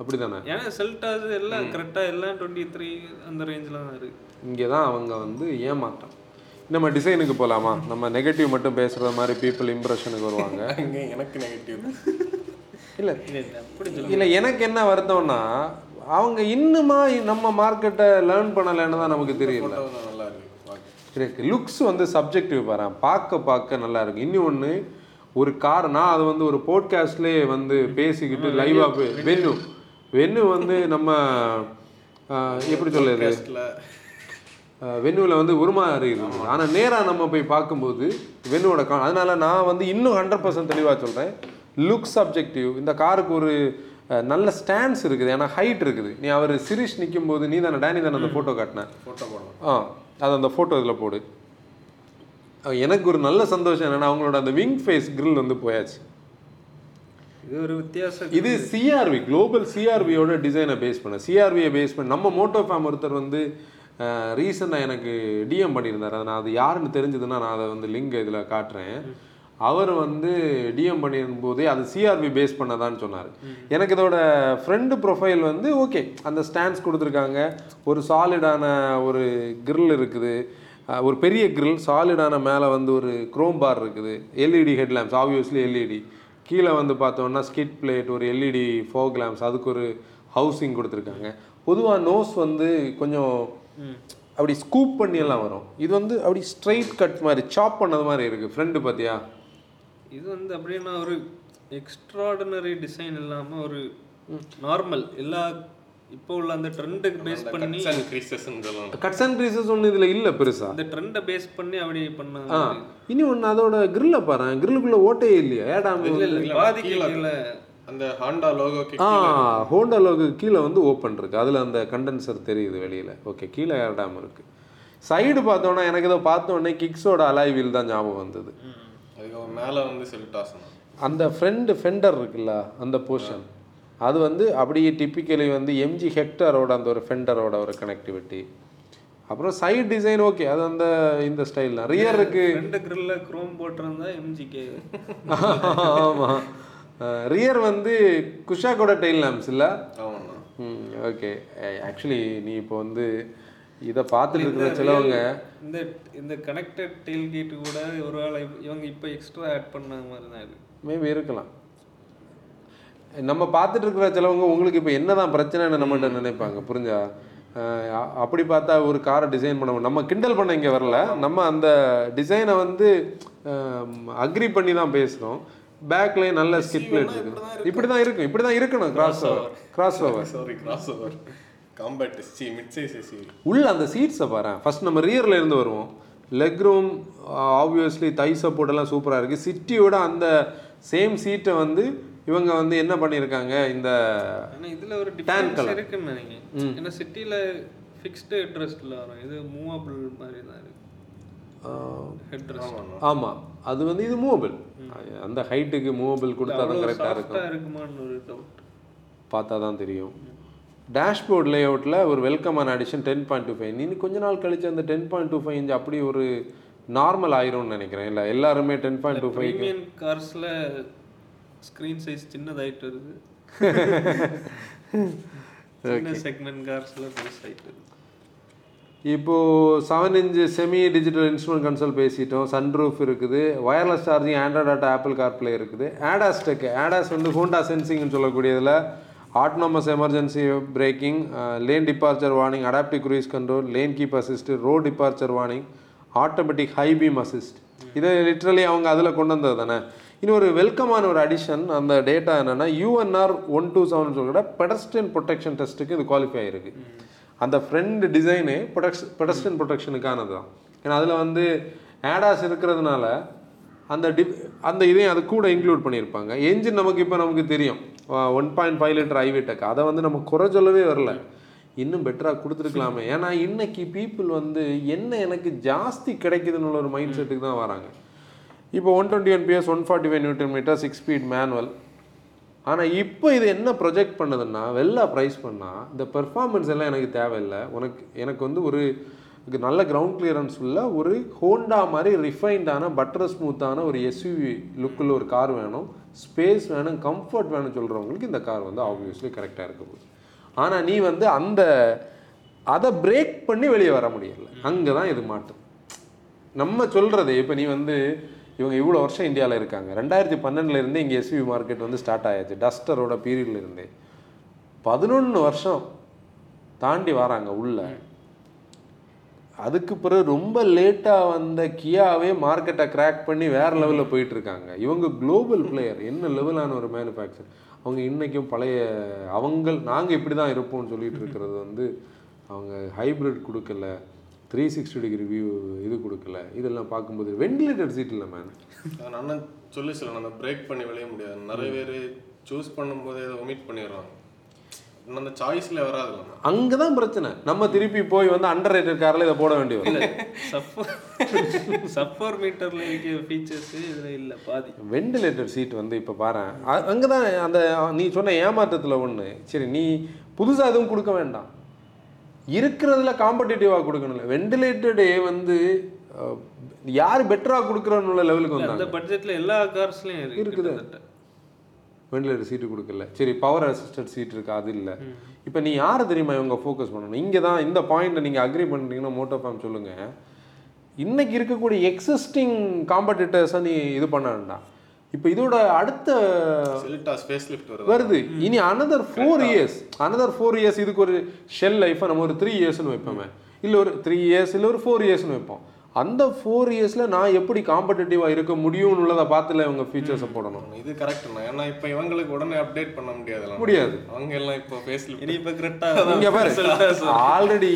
அப்படிதானே? ஏன்னா செல்டாஸ் எல்லாம் கரெக்டாக எல்லாம் டுவெண்ட்டி த்ரீ அந்த ரேஞ்சில் தான் இருக்கு. இங்கே தான் அவங்க வந்து ஏமாற்றம் நம்ம டிசைனுக்கு போகலாமா நம்ம நெகட்டிவ் மட்டும் பேசுகிற மாதிரி பீப்புள் இம்ப்ரெஷனுக்கு வருவாங்க. அங்கே எனக்கு நெகட்டிவ் இல்லை. அப்படி இல்லை எனக்கு என்ன வருத்தம்னா அவங்க இன்னுமா நம்ம மார்க்கெட்டை லேர்ன் பண்ணலைன்னு தான் நமக்கு தெரியல. நல்லா இருக்கு. பார்க்க. இருக்கு லுக்ஸ் வந்து சப்ஜெக்டிவ் பாரு. பார்க்க பார்க்க நல்லா இருக்கு. இன்னொன்று ஒரு கார் நான் அது வந்து ஒரு போட்காஸ்ட்லேயே வந்து பேசிக்கிட்டு லைவாக வென்னு. வென்னு வந்து நம்ம எப்படி சொல்லுது வெண்ணுவில் வந்து உருமாறி இருந்தது. ஆனால் நேராக நம்ம போய் பார்க்கும்போது வெண்ணுவோட கா அதனால நான் வந்து இன்னும் ஹண்ட்ரட் பர்சன்ட் தெளிவாக சொல்கிறேன் லுக் சப்ஜெக்டிவ் இந்த காருக்கு ஒரு நல்ல ஸ்டாண்ட்ஸ் இருக்குது. ஏன்னா ஹைட் இருக்குது. நீ அவர் சிரிஷ் நிற்கும் போது நீ தானே டேனி தானே அந்த ஃபோட்டோ காட்டினேன் ஃபோட்டோ போடணும். ஆ அது அந்த ஃபோட்டோ இதில் போடு. எனக்கு ஒரு நல்ல சந்தோஷம் என்னன்னா அவங்களோட அந்த விங் ஃபேஸ் grill வந்து போயாச்சு. இது ஒரு வித்தியாசம் இது சிஆர்வி குளோபல் சிஆர்வியோட டிசைனை பேஸ் பண்ண. சிஆர்வியை பேஸ் பண்ணி நம்ம மோட்டோ ஃபேம் ஒருத்தர் வந்து ரீசெண்டாக எனக்கு டிஎம் பண்ணியிருந்தார். அதை நான் அது யாருன்னு தெரிஞ்சதுன்னா நான் அதை வந்து லிங்க் இதில் காட்டுறேன். அவர் வந்து டிஎம் பண்ணியிருக்கும் போதே அது சிஆர்வி பேஸ் பண்ணதான்னு சொன்னார். எனக்கு இதோட ஃப்ரெண்டு ப்ரொஃபைல் வந்து ஓகே அந்த ஸ்டாண்ட்ஸ் கொடுத்துருக்காங்க. ஒரு சாலிடான ஒரு grill இருக்குது. ஒரு பெரிய grill சாலிடான மேலே வந்து ஒரு குரோம் பார் இருக்குது. எல்இடி ஹெட்லாம்ப்ஸ் ஆப்வியஸ்லி எல்இடி கீழே வந்து பார்த்தோம்னா ஸ்கிட் பிளேட் ஒரு எல்இடி ஃபோக் லேம்ப்ஸ் அதுக்கு ஒரு ஹவுசிங் கொடுத்துருக்காங்க. பொதுவாக நோஸ் வந்து கொஞ்சம் அப்படி ஸ்கூப் பண்ணி எல்லாம் வரும். இது வந்து அப்படி ஸ்ட்ரைட் கட் மாதிரி சாப் பண்ணது மாதிரி இருக்கு. ஃப்ரெண்டு பார்த்தியா இது வந்து அப்படின்னா ஒரு எக்ஸ்ட்ராடினரி டிசைன் இல்லாம ஒரு நார்மல் எல்லா இப்போ உள்ள அந்த ட்ரெண்டுக்கு பேஸ் பண்ணி கட்ஸ் அண்ட் க்ரீசஸ் ஒன்று இதில் இல்லை பெருசா? அந்த ட்ரெண்டை பேஸ் பண்ணி அப்படி பண்ணாங்க ஆ இனி ஒன்று அதோட கிரில்ல பாரு. கிரில்லுக்குள்ள ஓட்டையே இல்லையா? ஏடாம இல்ல அந்த ஹாண்டா லோகோக்கு ஆ ஹோண்டா லோகு கீழே வந்து ஓப்பன் இருக்கு. அதில் அந்த கண்டென்சர் தெரியுது வெளியில். ஓகே கீழே ஏர் டேம் இருக்கு. சைடு பார்த்தோன்னா எனக்கு ஏதோ பார்த்த உடனே கிக்ஸோட அலாய் வீல் தான் ஞாபகம் வந்தது. மேலே வந்து செல்டாசனம் அந்த ஃப்ரெண்டு ஃபெண்டர் இருக்குல்ல அந்த போர்ஷன் அது வந்து அப்படியே டிப்பிக்கலி வந்து எம்ஜி ஹெக்டரோட அந்த ஒரு ஃபெண்டரோட ஒரு கனெக்டிவிட்டி அப்புறம் சைடு டிசைன் ஓகே அது அந்த இந்த ஸ்டைல் தான். ரியர் இருக்கு. ரெண்டு கிரில்ல குரோம் போட்டிருந்தா எம்ஜிகே ஆமாம் ரியர் வந்து குஷாக்கோட டெயில் லேம்ப்ஸ் இல்லை? ஓகே ஆக்சுவலி நீ இப்போ வந்து இதை பார்த்துட்டு இருக்கிற சிலவங்க இந்த இந்த கனெக்டட் டெயில் கேட் கூட ஒரு வேளை இவங்க இப்போ எக்ஸ்ட்ரா ஆட் பண்ண மாதிரி தான் இருக்கு மேபி இருக்கலாம். நம்ம பார்த்துட்டு இருக்கிற சிலவங்க உங்களுக்கு இப்போ என்னதான் பிரச்சனைன்னு நம்மகிட்ட நினைப்பாங்க புரிஞ்சா? அப்படி பார்த்தா ஒரு காரை டிசைன் பண்ண. நம்ம கிண்டல் பண்ண இங்கே வரல. நம்ம அந்த டிசைனை வந்து அக்ரி பண்ணி தான் பேசுகிறோம் பேக்லேயும் நல்ல ஸ்கிட் பிளேட் இருக்குது இப்படி தான் இருக்கும் இப்படி தான் இருக்கணும் cross over cross over sorry cross over compact C mid size SC உள்ள அந்த சீட்ஸை பாரு ஃபர்ஸ்ட் நம்ம ரியர்ல இருந்து வருவோம். Leg room obviously thigh support எல்லாம் சூப்பராக இருக்குது சிட்டியோட அந்த சேம் சீட்டை வந்து இவங்க வந்து என்ன பண்ணியிருக்காங்க இந்த இதுல ஒரு டிஃபரன்ஸ் இருக்குன்னு நினைக்கிறேன். ஏன்னா சிட்டில ஃபிக்ஸ்டு ஹெட்ரெஸ்ட்ல வரும். இது மூவபிள் மாதிரி தான் இருக்கு ஹெட்ரெஸ்ட் ஆமாம் அது வந்து இது மூவபிள் அந்த ஹைட்டுக்கு மூவபிள் கொடுத்தா தான் கரெக்டாக இருக்கும். இருக்குமான்னு ஒரு டவுட் பார்த்தா தான் தெரியும். டேஷ்போர்ட் லேஅவுட்டில் ஒரு வெல்கமான addition ten point two five இன்னும் கொஞ்ச நாள் கழிச்சு அந்த ten point two five inch அப்படி ஒரு நார்மல் ஆயிரும்னு நினைக்கிறேன். இல்லை எல்லாருமே டென் பாயிண்ட் டூ ஃபைவ் கார்ஸ்ல ஸ்க்ரீன் சைஸ் சின்னதாயிட்டு வருது. செக்மெண்ட் கார்ஸ்ல பெருசாயிட்டு வருது. இப்போ seven inch semi digital instrument console பேசிட்டோம். சன்ரூஃப் இருக்குது. Wireless charging Android Auto Apple CarPlay இருக்குது. ஆடாஸ் டெக் ஆடாஸ் வந்து ஹோண்டா சென்சிங்னு சொல்லக்கூடியதில் autonomous emergency braking lane departure warning adaptive cruise control lane keep assist road departure warning automatic high beam assist இதை literally அவங்க அதில் கொண்டு வந்தது தானே? இன்னும் ஒரு வெல்கமான ஒரு அடிஷன் அந்த டேட்டா என்னென்னா U N R one two seven சொல்கிற பெடஸ்ட்ரியன் ப்ரொடெக்ஷன் டெஸ்ட்டுக்கு இது குவாலிஃபை ஆகிருக்கு அந்த ஃப்ரெண்ட் டிசைனு ப்ரொடக்ஷன் பெடஸ்ட்ரியன் ப்ரொடெக்ஷனுக்கானது தான். ஏன்னா அதில் வந்து ஆடாஸ் இருக்கிறதுனால அந்த டி அந்த இதையும் அது கூட இன்க்ளூட் பண்ணியிருப்பாங்க. என்ஜின் நமக்கு இப்போ நமக்கு தெரியும். One point five litre iVTEC அதை வந்து நம்ம குறை சொல்லவே வரல. இன்னும் பெட்டராக கொடுத்துருக்கலாமே. ஏன்னா இன்னைக்கு பீப்புள் வந்து என்ன எனக்கு ஜாஸ்தி கிடைக்குதுன்னு ஒரு மைண்ட் செட்டுக்கு தான் வராங்க. இப்போ one twenty one PS one forty five newton metre six speed manual ஆனால் இப்போ இது என்ன ப்ரொஜெக்ட் பண்ணுதுன்னா வெளில ப்ரைஸ் பண்ணால் இந்த பெர்ஃபார்மன்ஸ் எல்லாம் எனக்கு தேவையில்லை. உனக்கு எனக்கு வந்து ஒரு நல்ல கிரவுண்ட் கிளியரன்ஸ் உள்ள ஒரு ஹோண்டா மாதிரி ரிஃபைன்டான பட்டர் ஸ்மூத்தான ஒரு எஸ்யூவி லுக்கில் ஒரு கார் வேணும். ஸ்பேஸ் வேணும் கம்ஃபர்ட் வேணும்னு சொல்கிறவங்களுக்கு இந்த கார் வந்து ஆப்வியஸ்லி கரெக்டாக இருக்க போகுது ஆனால் நீ வந்து அந்த அதை பிரேக் பண்ணி வெளியே வர முடியல. அங்கே தான் இது மாட்டு நம்ம சொல்கிறது இப்போ நீ வந்து இவங்க இவ்வளோ வருஷம் இந்தியாவில் இருக்காங்க. ரெண்டாயிரத்தி பன்னெண்டுலேருந்து இங்கே எஸ்வி மார்க்கெட் வந்து ஸ்டார்ட் ஆயாச்சு. டஸ்டரோட பீரியட்லிருந்தே பதினொன்று வருஷம் தாண்டி வராங்க உள்ளே. அதுக்கு பிறகு ரொம்ப லேட்டாக வந்த கியாவே மார்க்கெட்டை கிராக் பண்ணி வேற லெவலில் போயிட்டு இருக்காங்க. இவங்க குளோபல் பிளேயர் என்ன லெவலான ஒரு மேனுஃபேக்சர் அவங்க இன்றைக்கும் பழைய அவங்க நாங்கள் இப்படி தான் இருப்போம்னு சொல்லிட்டு இருக்கிறது வந்து அவங்க ஹைப்ரிட் கொடுக்கல. த்ரீ சிக்ஸ்டி டிகிரி வியூ இது கொடுக்கல. இதெல்லாம் பார்க்கும்போது வெண்டிலேட்டர் சீட் இல்லை மேம் நான் அண்ணன் சொல்லி சொல்ல அந்த பிரேக் பண்ணி விளைய முடியாது. நிறைய பேர் சூஸ் பண்ணும்போது இதை ஒமிட் பண்ணிடுறாங்க. அந்த சாய்ஸ்ல வராதுல்ல அங்கே தான் பிரச்சனை. நம்ம திருப்பி போய் வந்து அண்டர் ரேட்டட் காரில் இதை போட வேண்டி வரும். சப்போர் சப்போர் மீட்டர்ல இருக்க ஃபீச்சர்ஸ் இதுல இல்ல பாதி. வெண்டிலேட்டர் சீட் வந்து இப்போ பாரு அங்கே தான் அந்த நீ சொன்ன ஏமாற்றத்தில் ஒன்று சரி நீ புதுசாக எதுவும் கொடுக்க வேண்டாம். இருக்கிறதுல காம்படிட்டிவாக கொடுக்கணும்ல. வெண்டிலேட்டடே வந்து யார் பெட்டராக கொடுக்குறோன்னு லெவலுக்கு அந்த வந்தாங்க. பட்ஜெட்ல எல்லா கார்ஸ்லயும் இருக்கு இருக்குது. வெண்டிலேட்டர் சீட்டு கொடுக்கல. சரி பவர் அசிஸ்டட் சீட் இருக்கு? அது இல்லை. இப்போ நீ யாரை தெரியுமா இவங்க ஃபோக்கஸ் பண்ணணும்? இங்கே தான் இந்த பாயிண்ட்டை நீங்கள் அக்ரி பண்ணுறீங்கன்னா மோட்டோ ஃபார்ம் சொல்லுங்கள் இன்னைக்கு இருக்கக்கூடிய எக்ஸிஸ்டிங் காம்படிட்டர்ஸை நீ இது பண்ண வேண்டாம் இப்போ இதோட அடுத்த செல்டா ஸ்பேஸ் லிஃப்ட் வருது. வருது இனி another four years another four years இதுக்கு ஒரு ஷெல் லைஃபை நம்ம ஒரு த்ரீ இயர்ஸ்னு வைப்போமே. இல்லை ஒரு த்ரீ இயர்ஸ் இல்லை ஒரு ஃபோர் இயர்ஸ்னு வைப்போம். அந்த ஃபோர் இயர்ஸில் நான் எப்படி காம்படிட்டிவாக இருக்க முடியும்னு உள்ளதை பார்த்துல இவங்க ஃபீச்சர்ஸை போடணும். இது கரெக்ட் ஏன்னா இப்போ இவங்களுக்கு உடனே அப்டேட் பண்ண முடியாது முடியாது. அவங்க எல்லாம் இப்போ லிஃப்ட் இனி இப்ப கிரெட்டா இங்க பாரு. ஆல்ரெடி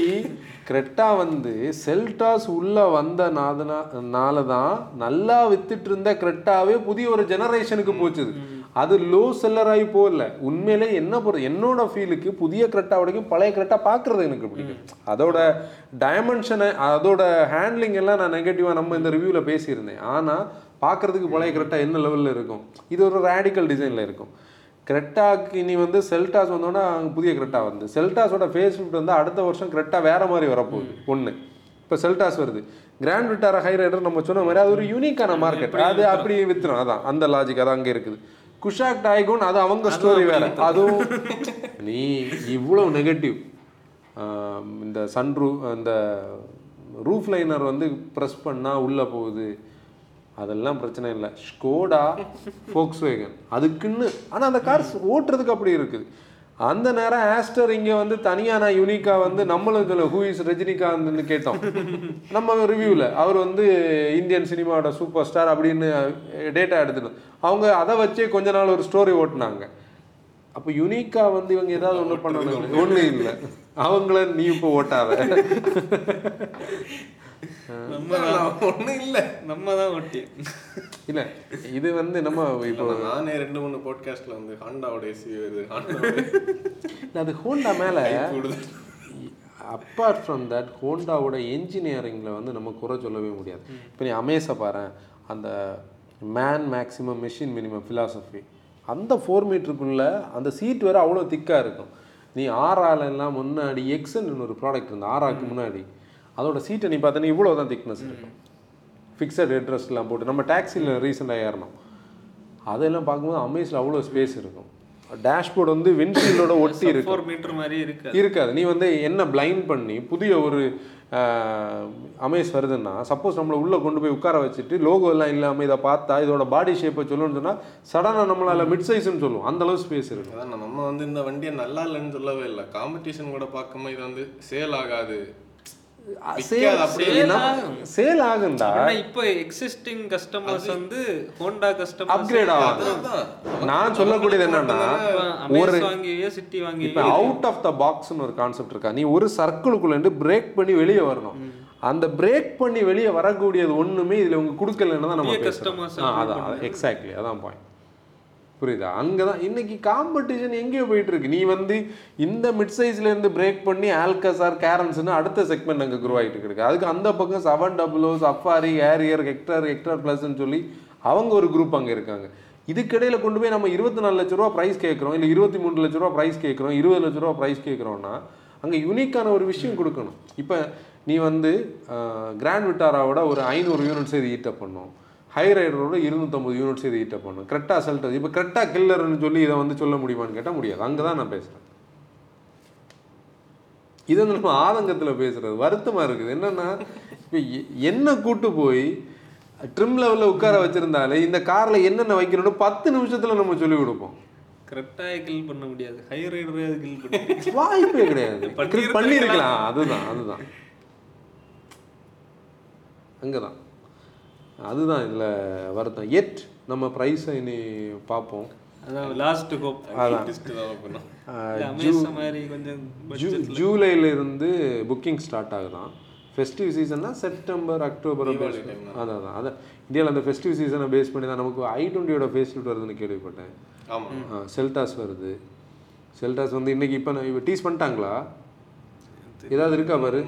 கிரெட்டா வந்து செல்டாஸ் உள்ள வந்த நாதனால தான் நல்லா வித்துட்டு இருந்த கிரெட்டாவே புதிய ஒரு ஜெனரேஷனுக்கு போச்சுது. அது லோ செல்லர் ஆகி போகல. உண்மையிலே என்ன பொறுத்த என்னோட ஃபீலுக்கு புதிய கிரெட்டா வரைக்கும் பழைய கிரெட்டா பார்க்கறது எனக்கு பிடிக்கும். அதோட டைமென்ஷனை அதோட ஹேண்ட்லிங் எல்லாம் நான் நெகட்டிவாக நம்ம இந்த ரிவ்யூவில் பேசியிருந்தேன். ஆனால் பார்க்கறதுக்கு பழைய கிரெட்டா என்ன லெவலில் இருக்கும்? இது ஒரு ரேடிக்கல் டிசைனில் இருக்கும். கிரெட்டாக்கு இனி வந்து செல்டாஸ் வந்தோன்னா புதிய கிரெட்டா வந்து. செல்டாஸோட ஃபேஸ் லிஃப்ட் வந்து அடுத்த வருஷம் கிரெட்டா வேற மாதிரி வரப்போகுது. ஒன்று இப்போ செல்டாஸ் வருது. கிராண்ட் விட்டார ஹை ரைடர் நம்ம சொன்ன மாதிரி அது ஒரு யூனிக்கான மார்க்கெட் அது அப்படி வித்துரும். அதான் அந்த லாஜிக் அது அங்கே இருக்குது. குஷாக் டைகோன் அது அவங்க ஸ்டோரி வேற. அதுவும் நீ இவ்வளவு நெகட்டிவ் இந்த சன் ரூ இந்த ரூஃப் லைனர் வந்து ப்ரெஸ் பண்ணால் உள்ளே போகுது. அதெல்லாம் பிரச்சனை இல்லை. ஸ்கோடா ஃபோக்ஸ் வேகன் அதுக்குன்னு ஆனால் அந்த கார் ஓட்டுறதுக்கு அப்படி இருக்குது. அந்த நேரம் ஆஸ்டர் இங்கே வந்து தனியாக நான் யூனிக்காக வந்து நம்மளும் சொல்ல ஹூ இஸ் ரஜினிகாந்த்னு கேட்டோம். நம்ம ரிவ்யூவில் அவர் வந்து இந்தியன் சினிமாவோட சூப்பர் ஸ்டார் அப்படின்னு டேட்டா எடுத்துட்டோம் அவங்க அதை வச்சே கொஞ்ச நாள் ஒரு ஸ்டோரி ஓட்டுனாங்க. அப்போ யூனிக்காக வந்து இவங்க ஏதாவது ஒன்று பண்ணணும் ஒன்றும் இல்லை. அவங்கள நீ இப்போ ஓட்டாத. நம்ம ஒன்றும் இல்லை. நம்ம தான் ஒட்டி இல்லை இது வந்து நம்ம இப்போ நானே ரெண்டு மூணு பாட்காஸ்ட்ல வந்து ஹாண்டாவோட ஏசி வருது அது ஹோண்டா மேலே அப்பார்ட் ஃப்ரம் தட் ஹோண்டாவோட என்ஜினியரிங்கில் வந்து நம்ம குறை சொல்லவே முடியாது. இப்போ நீ அமேஸை பாரு அந்த man maximum machine minimum philosophy. அந்த ஃபோர் மீட்டருக்குள்ளே அந்த சீட் வேறு அவ்வளோ திக்காக இருக்கும். நீ ஆறால எல்லாம் முன்னாடி எக்ஸன் ஒரு ப்ராடக்ட் இருந்து ஆறாக்கு முன்னாடி. அதோட சீட்டை நீ பார்த்தீங்கன்னா இவ்வளோ தான் திக்னஸ் இருக்கும் ஃபிக்ஸட் ஹெட்ரஸ்ட்லாம் போட்டு நம்ம டாக்ஸியில் ரீசெண்டாக ஏறணும். அதெல்லாம் பார்க்கும்போது அமேஸில் அவ்வளோ ஸ்பேஸ் இருக்கும். டேஷ்போர்டு வந்து விண்ட்ஷீல்டோட ஒட்டி இருக்கும் ஃபோர் மீட்டர் மாதிரி இருக்கு இருக்காது. நீ வந்து என்ன பிளைண்ட் பண்ணி புதிய ஒரு அமேஸ் வருதுன்னா சப்போஸ் நம்மளை உள்ளே கொண்டு போய் உட்கார வச்சுட்டு லோகோ எல்லாம் இல்லாமல் இதை பார்த்தா இதோட பாடி ஷேப்பை சொல்லணும்னு சொன்னால் சடனாக நம்மளால மிட் சைஸ்னு சொல்லுவோம். அந்த அளவு ஸ்பேஸ் இருக்கு. அதான் நம்ம வந்து இந்த வண்டியை நல்லா இல்லைன்னு சொல்லவே இல்லை. காம்படிஷன் கூட பார்க்கும்போது இது வந்து சேல் ஆகாது. சேல் ஆகுண்டா ஆனா இப்போ எக்ஸிஸ்டிங் கஸ்டமர்ஸ் வந்து ஹோண்டா கஸ்டமர்ஸ் அப்கிரேட் ஆகும் அதான் நான் சொல்லக்கூடியது என்னன்னா வாங்கியோ சிட்டி வாங்கி இப்போ அவுட் ஆஃப் த பாக்ஸ்னு ஒரு கான்செப்ட் இருக்கா? நீ ஒரு சர்க்கிளுக்குள்ள பிரேக் பண்ணி வெளியே வரணும். அந்த பிரேக் பண்ணி வெளியே வரக்கூடியது ஒன்றுமே இதில் இவங்க கொடுக்கலன்னு தான் நம்ம ஆ அதான் எக்ஸாக்ட்லி அதான் பாயிண்ட் புரியுதா? அங்கே தான் இன்றைக்கி காம்படிஷன் எங்கேயோ போயிட்டுருக்கு. நீ வந்து இந்த மிட் சைஸ்லேருந்து பிரேக் பண்ணி ஆல்கசார் கேரன்ஸ்னு அடுத்த செக்மெண்ட் அங்கே குரோ ஆகிட்டு இருக்கு. அதுக்கு அந்த பக்கம் seven double o Safari Harrier Hector Hector ப்ளஸ்ன்னு சொல்லி அவங்க ஒரு குரூப் அங்கே இருக்காங்க. இதுக்கிடையில் கொண்டு போய் நம்ம இருபத்தி நாலு லட்ச ரூபா ப்ரைஸ் கேட்குறோம். இல்லை இருபத்தி மூணு லட்ச ரூபா ப்ரைஸ் கேட்குறோம். இருபது லட்ச ரூபா ப்ரைஸ் கேட்குறோம்னா அங்கே யூனிக்கான ஒரு விஷயம் கொடுக்கணும். இப்போ நீ வந்து கிராண்ட் விட்டாராவோட ஒரு ஐநூறு யூனிட்ஸ் இது ஈட்டப் பண்ணும். ஹை ரைடரோட இருநூத்தம்பது யூனிட்ஸ் இது ஈட்டப் பண்ணும். கரெக்டாக அசல்ட் இப்போ கரெக்டாக கில்லர்னு சொல்லி இதை வந்து சொல்ல முடியுமான்னு கேட்டால் முடியாது. அங்கே தான் நான் பேசுகிறேன் இது வந்து நம்ம ஆதங்கத்தில் பேசுறது. வருத்தமா இருக்குது. என்னன்னா இப்போ என்ன கூட்டு போய் ட்ரிம் லெவலில் உட்கார வச்சிருந்தாலே இந்த கார்ல என்னென்ன வைக்கணும்னு பத்து நிமிஷத்துல நம்ம சொல்லி கொடுப்போம். கரெக்டாக கில் பண்ண முடியாது. ஹை ரைடரே அது கில் பண்ணி வாய்ப்பே கிடையாது. பண்ணியிருக்கலாம். அதுதான் அதுதான். அங்கதான். அதுதான் இதுல வருத்தம். எட் நம்ம ப்ரைஸை இனி பார்ப்போம். ஜூலைல இருந்து புக்கிங் ஸ்டார்ட் ஆகுதான். ஃபெஸ்டிவ் சீசன்னா செப்டம்பர் அக்டோபர் அதான் அதான். அதான். இந்தியாவில் அந்த ஃபெஸ்டிவ் சீசனை பேஸ் பண்ணி தான் நமக்கு ஐ டுவெண்ட்டியோட ஃபேஸ் வருதுன்னு கேள்விப்பட்டேன். ஆமா. செல்டாஸ் வருது. செல்டாஸ் வந்து இன்னைக்கு இப்போ இப்போ டீஸ் பண்ணிட்டாங்களா? ஏதாவது இருக்கா பாரு?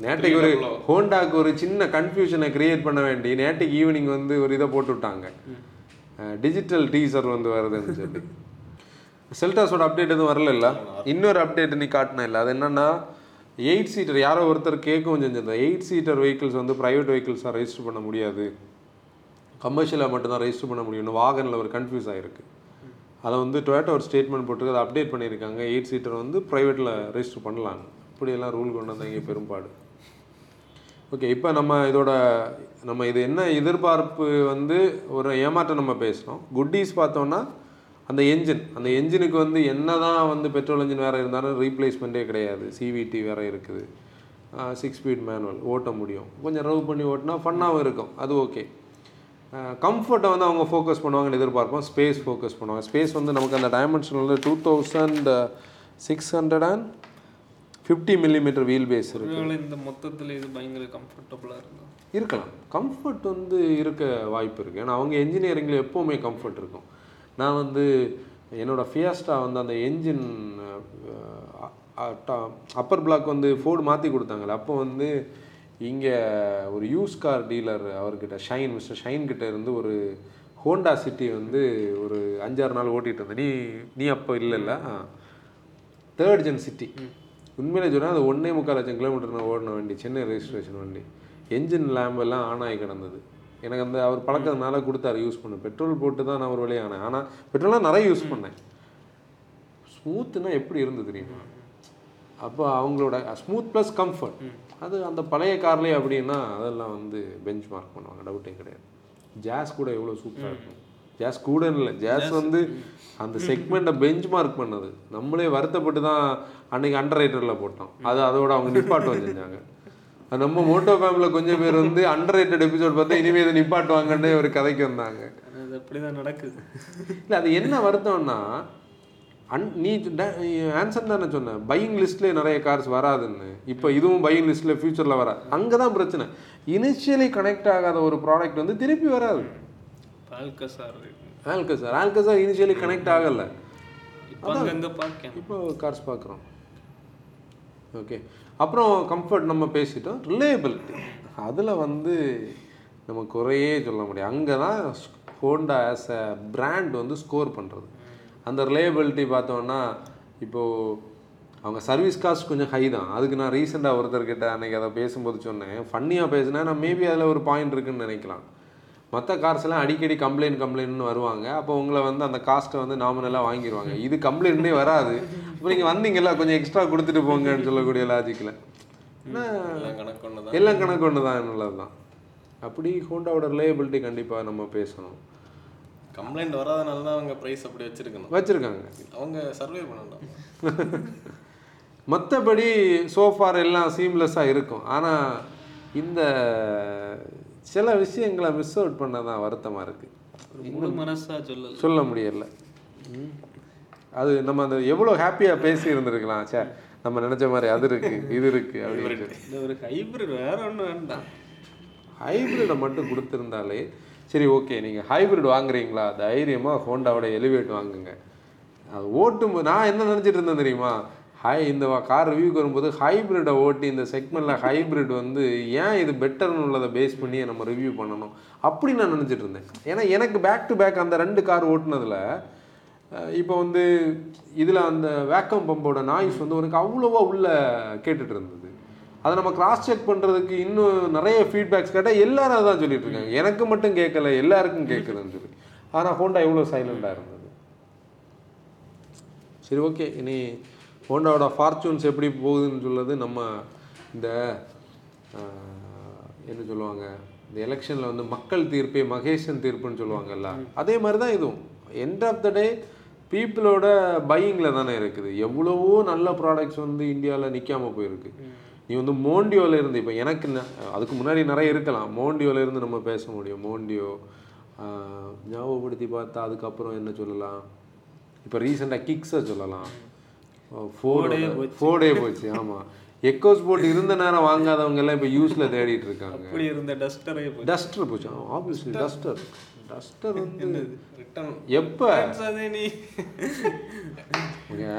ஆ. நேட்டைக்கு ஒரு ஹோண்டாக்கு ஒரு சின்ன கன்ஃபியூஷனை கிரியேட் பண்ண வேண்டி நேட்டைக்கு ஈவினிங் வந்து ஒரு இதை போட்டு விட்டாங்க. டிஜிட்டல் டீசர் வந்து வருதுன்னு சொல்லி. செல்டாஸோட அப்டேட் எதுவும் வரல இன்னொரு அப்டேட் நீ காட்டின இல்லை. அது என்னன்னா எயிட் சீட்டர் யாரோ ஒருத்தர் கேட்கவும் செஞ்சிருந்தா எயிட் சீட்டர் வெஹிக்கிள்ஸ் வந்து ப்ரைவேட் வெஹிக்கிள்ஸாக ரெஜிஸ்டர் பண்ண முடியாது. கமர்ஷியலாக மட்டும்தான் ரெஜிஸ்டர் பண்ண முடியும்னு வாகனில் ஒரு கன்ஃபியூஸ் ஆகிருக்கு அதை வந்து டொயோட்டோ ஒரு ஸ்டேட்மெண்ட் போட்டு அதை அப்டேட் பண்ணியிருக்காங்க. எயிட் சீட்டர் வந்து ப்ரைவேட்டில் ரெஜிஸ்டர் பண்ணலாம் இப்படியெல்லாம் ரூல் கொண்டு வந்தாங்க பெரும்பாடு. ஓகே இப்போ நம்ம இதோட நம்ம இது என்ன எதிர்பார்ப்பு வந்து ஒரு ஏமாற்றம் நம்ம பேசுகிறோம் குட்டீஸ் பார்த்தோன்னா அந்த என்ஜின் அந்த என்ஜினுக்கு வந்து என்னதான் வந்து பெட்ரோல் என்ஜின் வேறு இருந்தாலும் ரீப்ளேஸ்மெண்ட்டே கிடையாது. சிவிடி வேறு இருக்குது. சிக்ஸ் ஸ்பீட் மேனுவல் ஓட்ட முடியும். கொஞ்சம் ரவ் பண்ணி ஓட்டினா ஃபன்னாகவும் இருக்கும். அது ஓகே கம்ஃபர்ட்டை வந்து அவங்க ஃபோக்கஸ் பண்ணுவாங்கன்னு எதிர்பார்ப்போம். ஸ்பேஸ் ஃபோக்கஸ் பண்ணுவாங்க. ஸ்பேஸ் வந்து நமக்கு அந்த டைமென்ஷன் வந்து two thousand six hundred and fifty millimetre wheel base இருக்குது ஒருவேளை இந்த மொத்தத்துல இது பயங்கர கம்ஃபர்டபுளாக இருக்கும் இருக்கலாம். கம்ஃபர்ட் வந்து இருக்க வாய்ப்பு இருக்குது ஏன்னா அவங்க என்ஜினியரிங்கில் எப்போவுமே கம்ஃபர்ட் இருக்கும். நான் வந்து என்னோட ஃபியாஸ்டா வந்து அந்த என்ஜின் அப்பர் பிளாக் வந்து ஃபோர்டு மாற்றி கொடுத்தாங்கல்ல. அப்போ வந்து இங்கே ஒரு யூஸ் கார் டீலர் அவர்கிட்ட ஷைன் மிஸ்டர் ஷைன் கிட்ட இருந்து ஒரு ஹோண்டா சிட்டி வந்து ஒரு அஞ்சாறு நாள் ஓட்டிகிட்டு இருந்தேன். நீ நீ அப்போ இல்லைல்ல? தேர்ட் ஜென் சிட்டி உண்மையிலே சொன்னால் அது ஒன்றே முக்கால் லட்சம் கிலோமீட்டர் நான் ஓடின வண்டி சென்னை ரெஜிஸ்ட்ரேஷன் வண்டி. என்ஜின் லேம்ப் எல்லாம் ஆன் ஆகி கிடந்தது. எனக்கு அந்த அவர் பழக்கத்தினால கொடுத்தாரு யூஸ் பண்ண. பெட்ரோல் போட்டு தான் நான் ஒரு வழியாக ஆனேன். ஆனால் பெட்ரோல்லாம் நிறைய யூஸ் பண்ணேன். ஸ்மூத்துனா எப்படி இருந்து தெரியுமா? அப்போ அவங்களோட ஸ்மூத் ப்ளஸ் கம்ஃபர்ட் அது அந்த பழைய கார்லேயே அப்படின்னா அதெல்லாம் வந்து பெஞ்ச் மார்க் பண்ணுவாங்க டவுட்டே கிடையாது. ஜாஸ் கூட எவ்வளோ சூப்பராக இருக்கும். ஜாஸ் கூட இல்லை. ஜாஸ் வந்து அந்த செக்மெண்ட்டை பெஞ்ச் மார்க் பண்ணது. நம்மளே வருத்தப்பட்டு தான் அன்னைக்கு அண்டர் ரைட்டரில் போட்டோம். அது அதோட அவங்க நிப்பாட்டம் செஞ்சாங்க அது நம்ம மோட்டோ ஃபேமிலியில் கொஞ்சம் பேர் வந்து அண்டர் ரேட்டட் எபிசோட் பார்த்தா இனிமேல் இதை நிப்பாட்டுவாங்கன்னு ஒரு கதைக்கு வந்தாங்க. அது அப்படிதான் நடக்குது. இல்லை அது என்ன வருத்தம்னா அன் நீ ஆன்சர் தானே சொன்ன. பையிங் லிஸ்ட்லேயே நிறைய கார்ஸ் வராதுன்னு. இப்போ இதுவும் பையிங் லிஸ்ட்டில் ஃபியூச்சரில் வராது அங்கே தான் பிரச்சனை. இனிஷியலி கனெக்ட் ஆகாத ஒரு ப்ராடக்ட் வந்து திருப்பி வராது. பால்கசார் ஆல்கசார் ஆல்கசார் இனிஷியலி கனெக்ட் ஆகலை. இப்போ கார்ஸ் பார்க்குறோம். ஓகே அப்புறம் கம்ஃபர்ட் நம்ம பேசிட்டோம். ரிலேபிலிட்டி அதில் வந்து நம்ம குறையே சொல்ல முடியும் அங்கே தான் ஹோண்டா ஆஸ் அ பிராண்ட் வந்து ஸ்கோர் பண்ணுறது அந்த ரிலேபிலிட்டி பார்த்தோன்னா இப்போது அவங்க சர்வீஸ் காஸ்ட் கொஞ்சம் ஹை தான். அதுக்கு நான் ரீசெண்டாக ஒருத்தர்கிட்ட அன்றைக்கி அதை பேசும்போது சொன்னேன். ஃபன்னியாக பேசினேன். நான் மேபி அதில் ஒரு பாயிண்ட் இருக்குன்னு நினைக்கலாம். மற்ற கார்ஸ்லாம் அடிக்கடி கம்ப்ளைண்ட் கம்ப்ளைண்ட்னு வருவாங்க. அப்போ உங்களை வந்து அந்த காஸ்ட்டை வந்து நாமினலாக வாங்கிடுவாங்க இது கம்ப்ளைண்ட்னே வராது. இப்போ நீங்கள் வந்தீங்கல்ல கொஞ்சம் எக்ஸ்ட்ரா கொடுத்துட்டு போங்கன்னு சொல்லக்கூடிய லாஜிக்கில் எல்லாம் கணக்கு ஒன்று தான் நல்லது தான். அப்படி ஹோண்டாவோட ரிலேயபிலிட்டி கண்டிப்பாக நம்ம பேசணும். கம்ப்ளைண்ட் வராதனால தான் அவங்க ப்ரைஸ் அப்படி வச்சுருக்கணும். வச்சுருக்காங்க. அவங்க சர்வே பண்ணலாம் மற்றபடி சோஃபார் எல்லாம் சீம்லெஸ்ஸாக இருக்கும். ஆனால் இந்த சில விஷயங்களை மிஸ் அவுட் பண்ண தான் வருத்தமாக இருக்குது ஒரு முழு மனசா சொல்லல? சொல்ல முடியல. அது நம்ம அந்த எவ்வளோ ஹாப்பியாக பேசி இருந்திருக்கலாம். சே நம்ம நினச்ச மாதிரி அது இருக்கு இது இருக்கு அப்படின்னு ஒரு ஹைபிரிட் வேற ஒன்றும் வேண்டாம். ஹைப்ரிடை மட்டும் கொடுத்துருந்தாலே சரி ஓகே நீங்கள் ஹைப்ரிட் வாங்குறீங்களா? தைரியமாக ஹோண்டாவோட எலிவேட் வாங்குங்க. அது ஓட்டும் நான் என்ன நினச்சிட்டு இருந்தேன் தெரியுமா? ஹை இந்த கார் ரிவ்யூக்கு வரும்போது ஹைப்ரிடை ஓட்டி இந்த செக்மெண்ட்டில் ஹைப்ரிட் வந்து ஏன் இது பெட்டர்னு உள்ளதை பேஸ் பண்ணி நம்ம ரிவ்யூ பண்ணணும்? அப்படி நான் நினச்சிட்டு இருந்தேன். ஏன்னா எனக்கு பேக் டு பேக் அந்த ரெண்டு கார் ஓட்டினதில் இப்போ வந்து இதில் அந்த வேக்கம் பம்போட நாய்ஸ் வந்து உனக்கு அவ்வளோவா உள்ளே கேட்டுட்டு இருந்தது. அதை நம்ம கிராஸ் செக் பண்ணுறதுக்கு இன்னும் நிறைய ஃபீட்பேக்ஸ் கேட்டால் எல்லாரும் அதான் சொல்லிட்டு இருக்காங்க. எனக்கு மட்டும் கேட்கல எல்லாருக்கும் கேட்குதுன்னு சொல்லி. ஆனால் ஹோண்டா எவ்வளோ சைலண்டாக இருந்தது? சரி ஓகே இனி ஹோண்டாவோட ஃபார்ச்சூன்ஸ் எப்படி போகுதுன்னு சொல்லுறது நம்ம இந்த என்ன சொல்லுவாங்க இந்த எலெக்ஷனில் வந்து மக்கள் தீர்ப்பே மகேசன் தீர்ப்புன்னு சொல்லுவாங்கல்ல. அதே மாதிரி தான் இதுவும். எண்ட் ஆஃப் த டே பீப்புளோட பையிங்கில் தானே இருக்குது. எவ்வளவோ நல்ல ப்ராடக்ட்ஸ் வந்து இந்தியாவில் நிற்காம போயிருக்கு. நீ வந்து மோண்டியோல இருந்து இப்போ எனக்கு அதுக்கு முன்னாடி நிறைய இருக்கலாம். மோண்டியோல இருந்து நம்ம பேச முடியும். மோண்டியோ ஞாபகப்படுத்தி பார்த்தா அதுக்கப்புறம் என்ன சொல்லலாம்? இப்போ ரீசெண்டாக கிக்ஸை சொல்லலாம். ஃபோர்டே ஃபோர்டே போச்சு. ஆமாம் எக்கோஸ் போட் இருந்த நேரம் வாங்காதவங்க எல்லாம் இப்போ யூஸில் தேடிட்டு இருக்காங்க. அப்படி இருந்த டஸ்டரே டஸ்டர் போச்சு. ஆப்வியஸ்லி டஸ்டர் டஸ்டர் வந்து எப்போ? அதே நீ.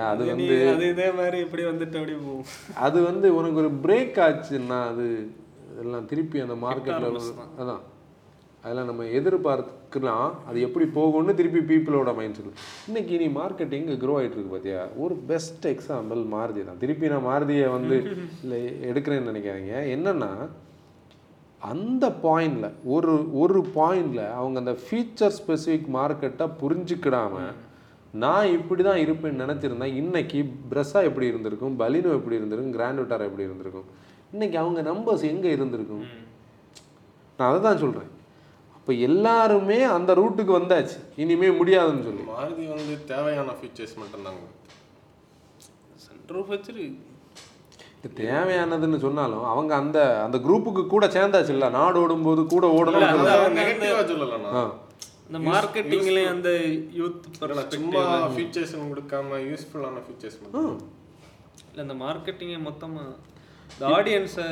அது வந்து அது இதே மாதிரி இப்படி வந்துட்டு அப்படி போகும். அது வந்து உனக்கு ஒரு பிரேக் ஆச்சுன்னா அது எல்லாம் திருப்பி அந்த மார்க்கெட்டில் அதான். அதெல்லாம் நம்ம எதிர்பார்க்கலாம். அது எப்படி போகும்னு திருப்பி பீப்புளோட மைண்ட் செட் இன்னைக்கு நீ மார்க்கெட்டிங் க்ரோ ஆகிட்டு இருக்கு பார்த்தியா ஒரு பெஸ்ட் எக்ஸாம்பிள் மாருதி தான். திருப்பி நான் மாருதியை வந்து இல்லை எடுக்கிறேன்னு நினைக்காதீங்க. என்னன்னா அந்த பாயிண்டில் ஒரு ஒரு பாயிண்டில் அவங்க அந்த ஃபீச்சர் ஸ்பெசிஃபிக் மார்க்கெட்டை புரிஞ்சுக்கிடாம நான் இப்படி தான் இருப்பேன்னு நினச்சிருந்தேன் இன்னைக்கு ப்ரெஸ்ஸா எப்படி இருந்திருக்கும்? பலினோ எப்படி இருந்திருக்கும்? கிராண்ட் விட்டாரா எப்படி இருந்திருக்கும்? இன்னைக்கு அவங்க நம்பர்ஸ் எங்கே இருந்திருக்கும்? நான் அதை தான் சொல்கிறேன் அப்போ எல்லாருமே அந்த ரூட்டுக்கு வந்தாச்சு. இனிமே முடியாதுன்னு சொல்லி. மாருதி வந்து தேவையான ஃபீச்சர்ஸ் மட்டும்தாங்க இது தேவையானதுன்னு சொன்னாலும் அவங்க அந்த அந்த குரூப்புக்கு கூட சேர்ந்தாச்சு இல்லை நாடு ஓடும்போது கூட ஓடணும் இந்த மார்க்கெட்டிங்ல அந்த யூத் சும்மா ஃபீச்சர்ஸ் கொடுக்காம யூஸ்ஃபுல்லான ஃபீச்சர்ஸ் மட்டும். இல்லை இந்த மார்க்கெட்டிங்கை மொத்தமா இந்த ஆடியன்ஸை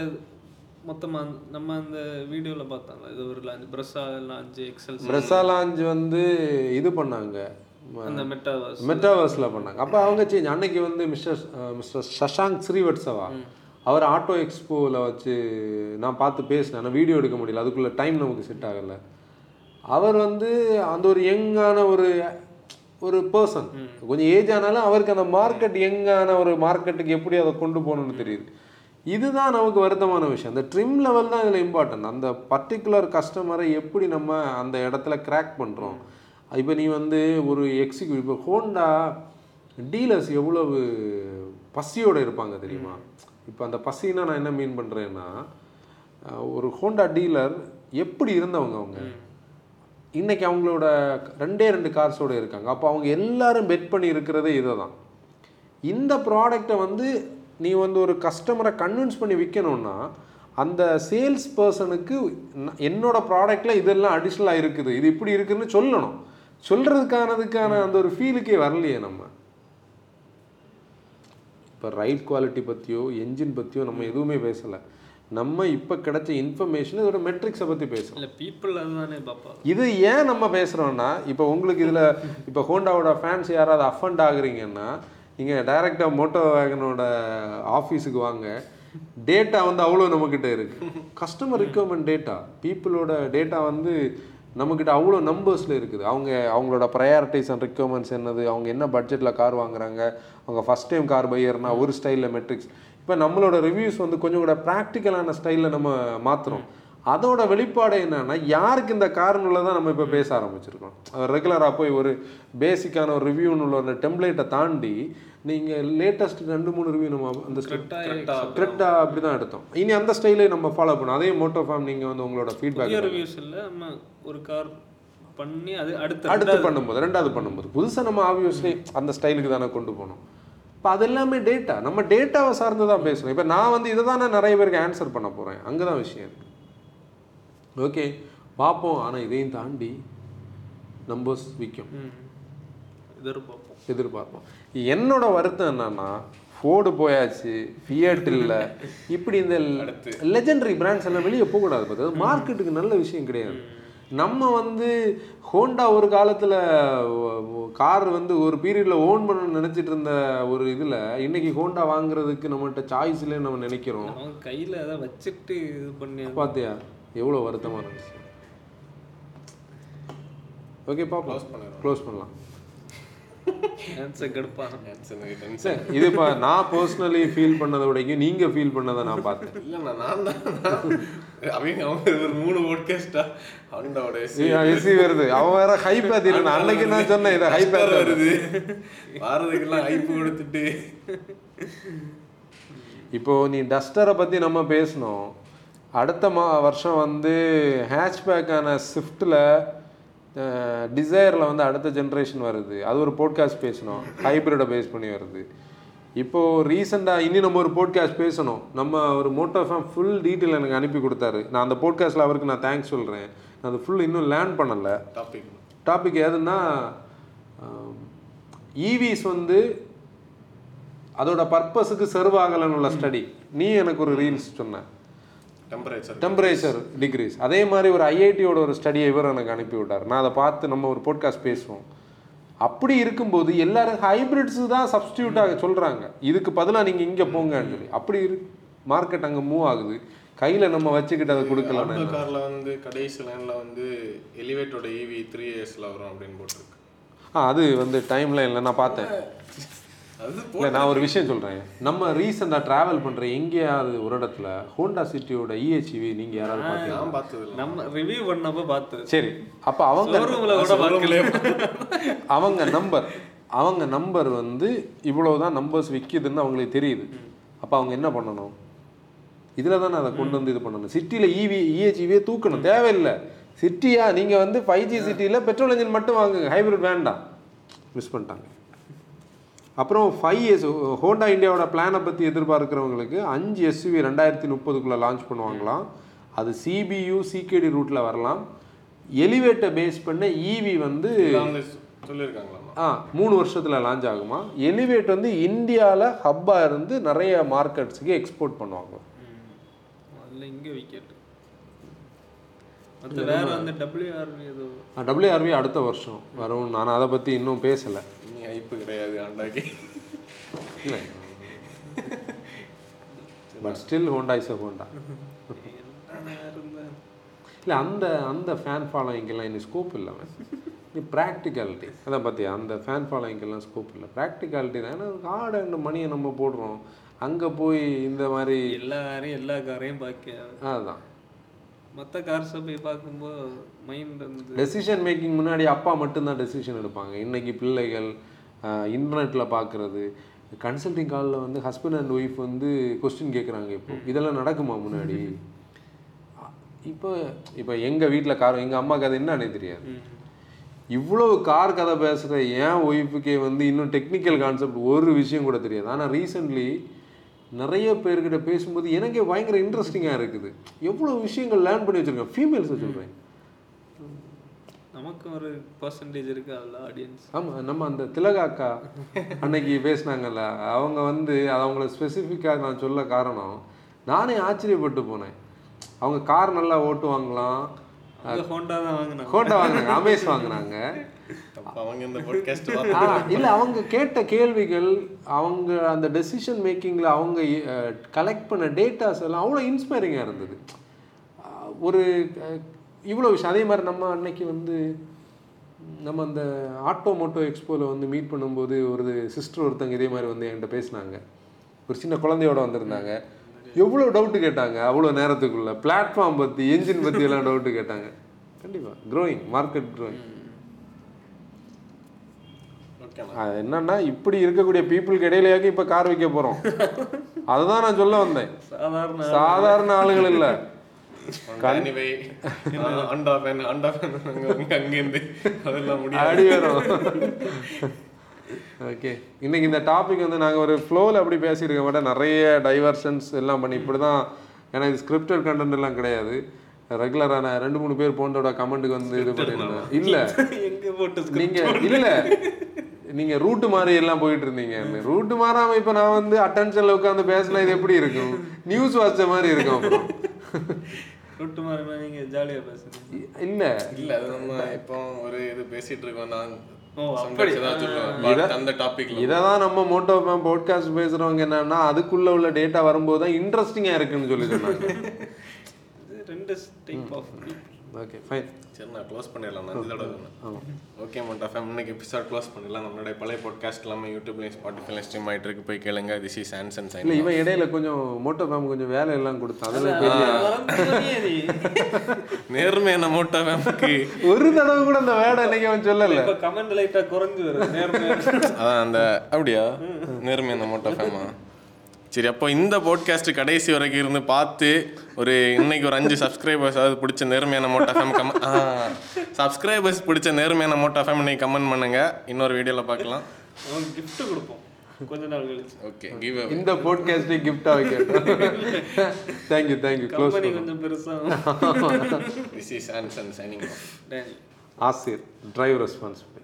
மொத்தமா நம்ம அந்த வீடியோல பார்த்தாங்க. இது ஒரு launch Brezza launch XL Brezza launch வந்து இது பண்ணாங்க. அந்த மெட்டாவர்ஸ் மெட்டாவர்ஸில் பண்ணாங்க. அப்போ அவங்க சேஞ்ச் அன்னைக்கு வந்து மிஸ்டர் மிஸ்டர் சஷாங்க் ஸ்ரீவத்சவா அவர் ஆட்டோ எக்ஸ்போவில் வச்சு நான் பார்த்து பேசினேன். ஆனால் வீடியோ எடுக்க முடியல. அதுக்குள்ள டைம் நமக்கு செட் ஆகலை. அவர் வந்து அந்த ஒரு யங்கான ஒரு ஒரு பர்சன் கொஞ்சம் ஏஜ் ஆனாலும் அவருக்கு அந்த மார்க்கெட் யங்கான ஒரு மார்க்கெட்டுக்கு எப்படி அதை கொண்டு போகணும்னு தெரியுது. இதுதான் நமக்கு வருத்தமான விஷயம். அந்த ட்ரிம் லெவல் தான் இதில் இம்பார்ட்டன்ட் அந்த பர்டிகுலர் கஸ்டமரை எப்படி நம்ம அந்த இடத்துல கிராக் பண்ணுறோம் இப்போ நீ வந்து ஒரு எக்ஸிக்யூ இப்போ ஹோண்டா டீலர்ஸ் எவ்வளவு பசியோடு இருப்பாங்க தெரியுமா? இப்போ அந்த பசினா நான் என்ன மீன் பண்ணுறேன்னா ஒரு ஹோண்டா டீலர் எப்படி இருந்தவங்க அவங்க? இன்னைக்கு அவங்களோட ரெண்டே ரெண்டு கார்ஸோட இருக்காங்க. அப்போ அவங்க எல்லாரும் பெட் பண்ணி இருக்கிறதே இதை தான் இந்த ப்ராடக்டை வந்து நீ வந்து ஒரு கஸ்டமரை கன்வின்ஸ் பண்ணி விற்கணும்னா அந்த சேல்ஸ் பர்சனுக்கு என்னோட ப்ராடக்டில் இதெல்லாம் அடிஷ்னலாக இருக்குது. இது இப்படி இருக்குன்னு சொல்லணும். சொல்கிறதுக்கானதுக்கான அந்த ஒரு ஃபீலுக்கே வரலையே நம்ம. இப்போ ரைட் குவாலிட்டி பற்றியோ என்ஜின் பற்றியோ நம்ம எதுவுமே பேசலை. நம்ம இப்போ கிடைச்ச இன்ஃபர்மேஷன் இதோட மெட்ரிக்ஸை பற்றி பேசுகிறோம் இல்லை பீப்புள் அதுதானே பாப்பா. இது ஏன் நம்ம பேசுகிறோன்னா இப்போ உங்களுக்கு இதில் இப்போ ஹோண்டாவோட ஃபேன்ஸ் யாராவது அஃபண்ட் ஆகுறீங்கன்னா நீங்கள் டைரெக்டாக மோட்டோ வேகனோட ஆஃபீஸுக்கு வாங்க. டேட்டா வந்து அவ்வளோ நம்மக்கிட்ட இருக்குது கஸ்டமர் ரிக்வயர்மெண்ட் டேட்டா பீப்புளோட டேட்டா வந்து நம்மக்கிட்ட அவ்வளோ நம்பர்ஸில் இருக்குது. அவங்க அவங்களோட ப்ரையாரிட்டிஸ் அண்ட் ரிக்வயர்மெண்ட்ஸ் என்னது? அவங்க என்ன பட்ஜெட்டில் கார் வாங்குறாங்க? அவங்க ஃபஸ்ட் டைம் கார் பையர்னா ஒரு ஸ்டைலில் மெட்ரிக்ஸ் இப்போ நம்மளோட ரிவ்யூஸ் வந்து கொஞ்சம் கூட ப்ராக்டிக்கலான ஸ்டைலில் நம்ம மாற்றுறோம் அதோட வெளிப்பாடு என்னன்னா யாருக்கு இந்த காரணம்ல தான் நம்ம இப்போ பேச ஆரம்பிச்சிருக்கோம். ரெகுலராக போய் ஒரு பேசிக்கான ஒரு ரிவ்யூன்னு உள்ள ஒரு டெம்ப்ளேட்டை தாண்டி நீங்கள் லேட்டஸ்ட் ரெண்டு மூணு ரிவ்யூ நம்ம அந்த கரெக்டாக அப்படி தான் எடுத்தோம். இனி அந்த ஸ்டைலே நம்ம ஃபாலோ பண்ணோம். அதே மோட்டோ ஃபார்ம் நீங்கள் வந்து உங்களோட ஃபீட்பேக் ரிவ்யூஸ் இல்லை நம்ம ஒரு கார் பண்ணி அது அடுத்த அடுத்து பண்ணும்போது ரெண்டாவது பண்ணும்போது. புதுசாக நம்ம ஆப்வியஸ்லி அந்த ஸ்டைலுக்கு தானே கொண்டு போகணும் இப்போ அது எல்லாமே டேட்டா நம்ம டேட்டாவை சார்ந்து தான் பேசுகிறோம் இப்போ நான் வந்து இதை தான் நிறைய பேருக்கு ஆன்சர் பண்ண போகிறேன் அங்கே தான் விஷயம் இருக்கு. ஓகே பார்ப்போம். ஆனால் இதையும் தாண்டி நம்பர்ஸ் விற்கும் எதிர்பார்ப்போம். எதிர்பார்ப்போம். என்னோட வருத்தம் என்னன்னா ஃபோர்டு போயாச்சு ஃபியட் இல்லை. இப்படி இந்த லெஜெண்டரி பிராண்ட்ஸ் எல்லாம் வெளியே போகக்கூடாது பார்த்து மார்க்கெட்டுக்கு நல்ல விஷயம் கிடையாது. நம்ம வந்து ஹோண்டா ஒரு காலத்தில் கார் வந்து ஒரு பீரியடில் ஓன் பண்ண நினச்சிட்டு இருந்த ஒரு இதில் இன்னைக்கு ஹோண்டா வாங்குறதுக்கு நம்மகிட்ட சாய்ஸ் இல்லைன்னு நம்ம நினைக்கிறோம். கையில அதை வச்சுட்டு இது பண்ணி பார்த்தியா? எவ்வளோ வருத்தமான விஷயம். ஓகே பாப்போம் க்ளோஸ் பண்ணலாம் கெடுப்பான் சரி இது இப்போ நான் பர்சனலி ஃபீல் பண்ணதை விடைக்கும் நீங்கள் ஃபீல் பண்ணதை நான் பார்த்தேன். இல்லைண்ணா நான் தான் அவங்க அவங்க ஒரு மூணு போட்காஸ்டா அவனோட எஸ்சி வருது. அவன் வேற ஹை பேத்திட்டு அன்னைக்கு நான் சொன்னேன் இதை ஹை பேத் வருது வாரதுக்கெல்லாம் ஹைப்பு கொடுத்துட்டு. இப்போ நீ டஸ்டரை பற்றி நம்ம பேசணும். அடுத்த மா வருஷம் வந்து ஹேட்ச்பேக்கான ஸ்விஃப்ட்டில் டிசைரில் வந்து அடுத்த ஜென்ரேஷன் வருது. அது ஒரு போட்காஸ்ட் பேசணும். ஹைப்ரிடை பேஸ் பண்ணி வருது. இப்போது ரீசெண்டாக இனி நம்ம ஒரு போட்காஸ்ட் பேசணும். நம்ம ஒரு மோட்டோ ஃபேம் ஃபுல் டீட்டெயில் எனக்கு அனுப்பி கொடுத்தாரு. நான் அந்த போட்காஸ்ட்டில் அவருக்கு நான் தேங்க்ஸ் சொல்கிறேன் நான் அது ஃபுல் இன்னும் லேர்ன் பண்ணலை. டாபிக் டாபிக் எதுன்னா ஈவிஸ் வந்து அதோட பர்பஸுக்கு சர்வ் ஆகலைன்னு உள்ள ஸ்டடி நீ எனக்கு ஒரு ரீல்ஸ் சொன்ன. டெம்பரேச்சர் டெம்பரேச்சர் டிகிரிஸ் அதே மாதிரி ஒரு ஐஐடியோட ஒரு ஸ்டடியை இவர் எனக்கு அனுப்பி விட்டார் நான் அதை பார்த்து நம்ம ஒரு போட்காஸ்ட் பேசுவோம். அப்படி இருக்கும்போது எல்லாரும் ஹைபிரிட்ஸு தான் சப்ஸ்டியூட்டாக சொல்கிறாங்க இதுக்கு பதிலாக நீங்கள் இங்கே போங்கன்னு சொல்லி. அப்படி இரு மார்க்கெட் அங்கே மூவ் ஆகுது. கையில் நம்ம வச்சுக்கிட்டு அதை கொடுக்கலன்னு ஆட்டோ கார்ல வந்து கடைசி லைன்ல வந்து எலிவேட்டோட ஈவி த்ரீ இயர்ஸ்ல வரும் அப்படின்னு போட்டிருக்கு. ஆ அது வந்து டைம்ல இல்லை நான் பார்த்தேன். இல்லை நான் ஒரு விஷயம் சொல்கிறேன் நம்ம ரீசெண்டாக ட்ராவல் பண்ணுற எங்கேயாவது ஒரு இடத்துல ஹோண்டா சிட்டியோட இஹெச்வி நீங்கள் யாராவது பார்த்தீங்க நான் பார்த்தது நம்ம ரிவ்யூ பண்ணப்ப பார்த்தது. சரி அப்போ அவங்க அவங்க நம்பர் அவங்க நம்பர் வந்து இவ்வளவுதான் நம்பர்ஸ் விற்கிதுன்னு அவங்களுக்கு தெரியுது. அப்போ அவங்க என்ன பண்ணணும்? இதில் தானே அதை கொண்டு வந்து இது பண்ணணும்? சிட்டியில் இவி இஹெச்இவியே தூக்கணும். தேவையில்லை. சிட்டியா நீங்கள் வந்து ஃபைவ் ஜி சிட்டியில் பெட்ரோல் இன்ஜின் மட்டும் வாங்குங்க. ஹைப்ரிட் வேண்டாம். மிஸ் பண்ணிட்டாங்க. அப்புறம் ஃபைவ் இயர்ஸ் ஹோண்டா இந்தியாவோட பிளானை பற்றி எதிர்பார்க்குறவங்களுக்கு அஞ்சு எஸ்யூவி ரெண்டாயிரத்தி முப்பதுக்குள்ளே லான்ச் பண்ணுவாங்களாம். அது சிபியு சிகேடி ரூட்டில் வரலாம். எலிவேட்டை பேஸ் பண்ண வந்து இதை வந்து ஆ மூணு வருஷத்தில் லான்ச் ஆகுமா? எலிவேட் வந்து இந்தியாவில் ஹப்பாக இருந்து நிறைய மார்க்கெட்ஸுக்கு எக்ஸ்போர்ட் பண்ணுவாங்க. அதுல இங்க விக்கெட் வேற அந்த டபிள்யூஆர்வி டபிள்யூஆர்வி அடுத்த வருஷம் வரும். நான் அதை பற்றி இன்னும் பேசலை. ஹைப்பு கிடையாது ஆண்டாக்கி இல்லை but still Honda is Honda இல்லை அந்த அந்த ஃபேன் ஃபாலோயிங்கெல்லாம் இனி ஸ்கோப் இல்லை நீ ப்ராக்டிகாலிட்டி அதான் பார்த்தியா அந்த ஃபேன் ஃபாலோயிங்கெல்லாம் ஸ்கோப் இல்லை ப்ராக்டிகாலிட்டி தான் ஏன்னா ஹார்ட் அண்ட் மணியை நம்ம போடுறோம் அங்கே போய் இந்த மாதிரி எல்லா காரையும் எல்லா காரையும் பார்க்க அதுதான் மற்ற கார்ஸை போய் பார்க்கும்போது மைண்ட் வந்து டெசிஷன் மேக்கிங் முன்னாடி அப்பா மட்டும்தான் டெசிஷன் எடுப்பாங்க இன்னைக்கு பிள்ளைகள் இன்டர்நெட்டில் பார்க்குறது கன்சல்டிங் காலில் வந்து ஹஸ்பண்ட் அண்ட் ஒய்ஃப் வந்து கொஸ்டின் கேட்குறாங்க இப்போ. இதெல்லாம் நடக்குமா முன்னாடி? இப்போ இப்போ எங்கள் வீட்டில் கார் எங்கள் அம்மாவுக்கு அது என்னன்னே தெரியாது. இவ்வளவு கார் கதை பேசுகிற என் ஒய்ஃபுக்கே வந்து இன்னும் டெக்னிக்கல் கான்செப்ட் ஒரு விஷயம் கூட தெரியாது. ஆனால் ரீசெண்ட்லி நிறைய பேர்கிட்ட பேசும்போது எனக்கே பயங்கர இன்ட்ரெஸ்டிங்காக இருக்குது. எவ்வளோ விஷயங்கள் லேர்ன் பண்ணி வச்சுருக்கேன். ஃபீமேல்ஸை சொல்கிறேன் நமக்கு ஒரு பர்சன்டேஜ் இருக்கு அதில் ஆடியன்ஸ் ஆமாம் நம்ம அந்த திலகா அக்கா அன்னைக்கு பேசினாங்கல்ல அவங்க வந்து அது அவங்கள ஸ்பெசிஃபிக்காக நான் சொல்ல காரணம் நானே ஆச்சரியப்பட்டு போனேன். அவங்க கார் நல்லா ஓட்டுவாங்களாம். ஹோண்டா தான் வாங்கினாங்க. ஹோண்டா வாங்கினாங்க அமேஸ் வாங்கினாங்க. அப்ப அவங்க இந்த பாட்காஸ்ட் ஆ இல்லை அவங்க கேட்ட கேள்விகள் அவங்க அந்த டெசிஷன் மேக்கிங்கில் அவங்க கலெக்ட் பண்ண டேட்டாஸ் எல்லாம் அவ்வளோ இன்ஸ்பைரிங்காக இருந்தது. ஒரு இவ்வளோ விஷயம். அதே மாதிரி நம்ம அன்னைக்கு வந்து நம்ம அந்த ஆட்டோ மோட்டோ எக்ஸ்போவில் வந்து மீட் பண்ணும்போது ஒரு சிஸ்டர் ஒருத்தங்க இதே மாதிரி வந்து என்கிட்ட பேசினாங்க. ஒரு சின்ன குழந்தையோட வந்திருந்தாங்க. எவ்வளோ டவுட்டு கேட்டாங்க அவ்வளோ நேரத்துக்குள்ள. பிளாட்ஃபார்ம் பற்றி என்ஜின் பற்றி எல்லாம் டவுட்டு கேட்டாங்க. கண்டிப்பாக க்ரோயிங் மார்க்கெட் க்ரோயிங் அது என்னன்னா இப்படி இருக்கக்கூடிய பீப்புளுக்கு இடையிலேயாக்கி இப்போ கார் வைக்க போகிறோம் அதுதான் நான் சொல்ல வந்தேன். சாதாரண சாதாரண ஆளுகள் இல்லை. ஓகே இன்னைக்கு இந்த டாபிக் வந்து நாங்கள் ஒரு ஃப்ளோவில் அப்படி பேசியிருக்க விட நிறைய டைவர்ஷன்ஸ் எல்லாம் பண்ணி இப்படி தான் ஏன்னா இது ஸ்கிரிப்டட் கண்டென்ட் எல்லாம் கிடையாது. ரெகுலரான ரெண்டு மூணு பேர் போன்றோட கமெண்ட்டுக்கு வந்து இது பண்ணியிருந்தேன். இல்லை. எங்க போட்டு நீங்க இல்ல. நீங்க ரூட் மாறி எல்லாம் போயிட்டு இருந்தீங்க. ரூட் மாறாம இப்ப நான் வந்து அட்டென்ஷன்ல உட்காந்து பேசினா இது எப்படி இருக்கும்? நியூஸ் வாட்ச மாதிரி இருக்கும் அப்புறம். ரொட்டு மாதிரி நீங்க ஜாலியா பேசுறீங்க இல்ல. இல்ல அது நம்ம இப்போ ஒரு இது பேசிட்டு இருக்கோம் நான் ஓ, sometimes ஏதாவது சொல்லுவேன். But அந்த டாபிக்ல இதை தான் நம்ம மோட்டோ மேம் பாட்காஸ்ட் பேசுறவங்க என்னன்னா அதுக்குள்ள உள்ள டேட்டா வரும்போது தான் இன்ட்ரெஸ்டிங்கா இருக்குன்னு சொல்லி சொன்னாங்க இது ரெண்டு டைப் ஆஃப் ஓகே ஃபைன் சரி நான் க்ளோஸ் பண்ணிடலாம் நான் இந்த தடவை ஓகே மோட்டா ஃபேம் இன்னைக்கு எபிசோட் க்ளோஸ் பண்ணிடலாம். நம்மளுடைய பழைய பாட்காஸ்ட் எல்லாமே யூடியூப்லேயும் ஸ்பாட்டிஃபைல ஸ்ட்ரீம் ஆயிட்டு இருக்கு. போய் கேளுங்க. திஸ் இஸ் ஆன்சன் சைன் இவன் இடையில கொஞ்சம் மோட்டோ மேம் கொஞ்சம் வேலை எல்லாம் கொடுத்தான். அதெல்லாம் பெரிய நேர்மையான மோட்டா ஃபேமுக்கு ஒரு தடவை கூட அந்த வேடை இன்னைக்கு அவன் சொல்லல. இப்ப கமெண்ட் லைட்டா குறைஞ்சு வருது. நேர்மையா அதான் அந்த அப்படியா? நேர்மையான மோட்டா ஃபேமா சரி அப்போ இந்த போட்காஸ்ட் கடைசி வரைக்கும் இருந்து பார்த்து ஒரு இன்னைக்கு ஒரு அஞ்சு சப்ஸ்கிரைபர்ஸ் அதாவது பிடிச்ச நேர்மையான மோட்டா ஃபேம் கம் சப்ஸ்கிரைபர்ஸ் பிடிச்ச நேர்மையான மோட்டா ஃபேம் இன்னைக்கு கமெண்ட் பண்ணுங்க. இன்னொரு வீடியோவில் பார்க்கலாம். gift கொடுப்போம். கொஞ்ச நாள் கழிச்சு. ஓகே கிவ் இந்த போட்காஸ்டே கிஃப்டா வைக்கட்டும் thank you thank you close company கொஞ்சம் பெருசா. This is Anson signing off ஆசிர் டிரைவ் ரெஸ்பான்சிபிலிட்டி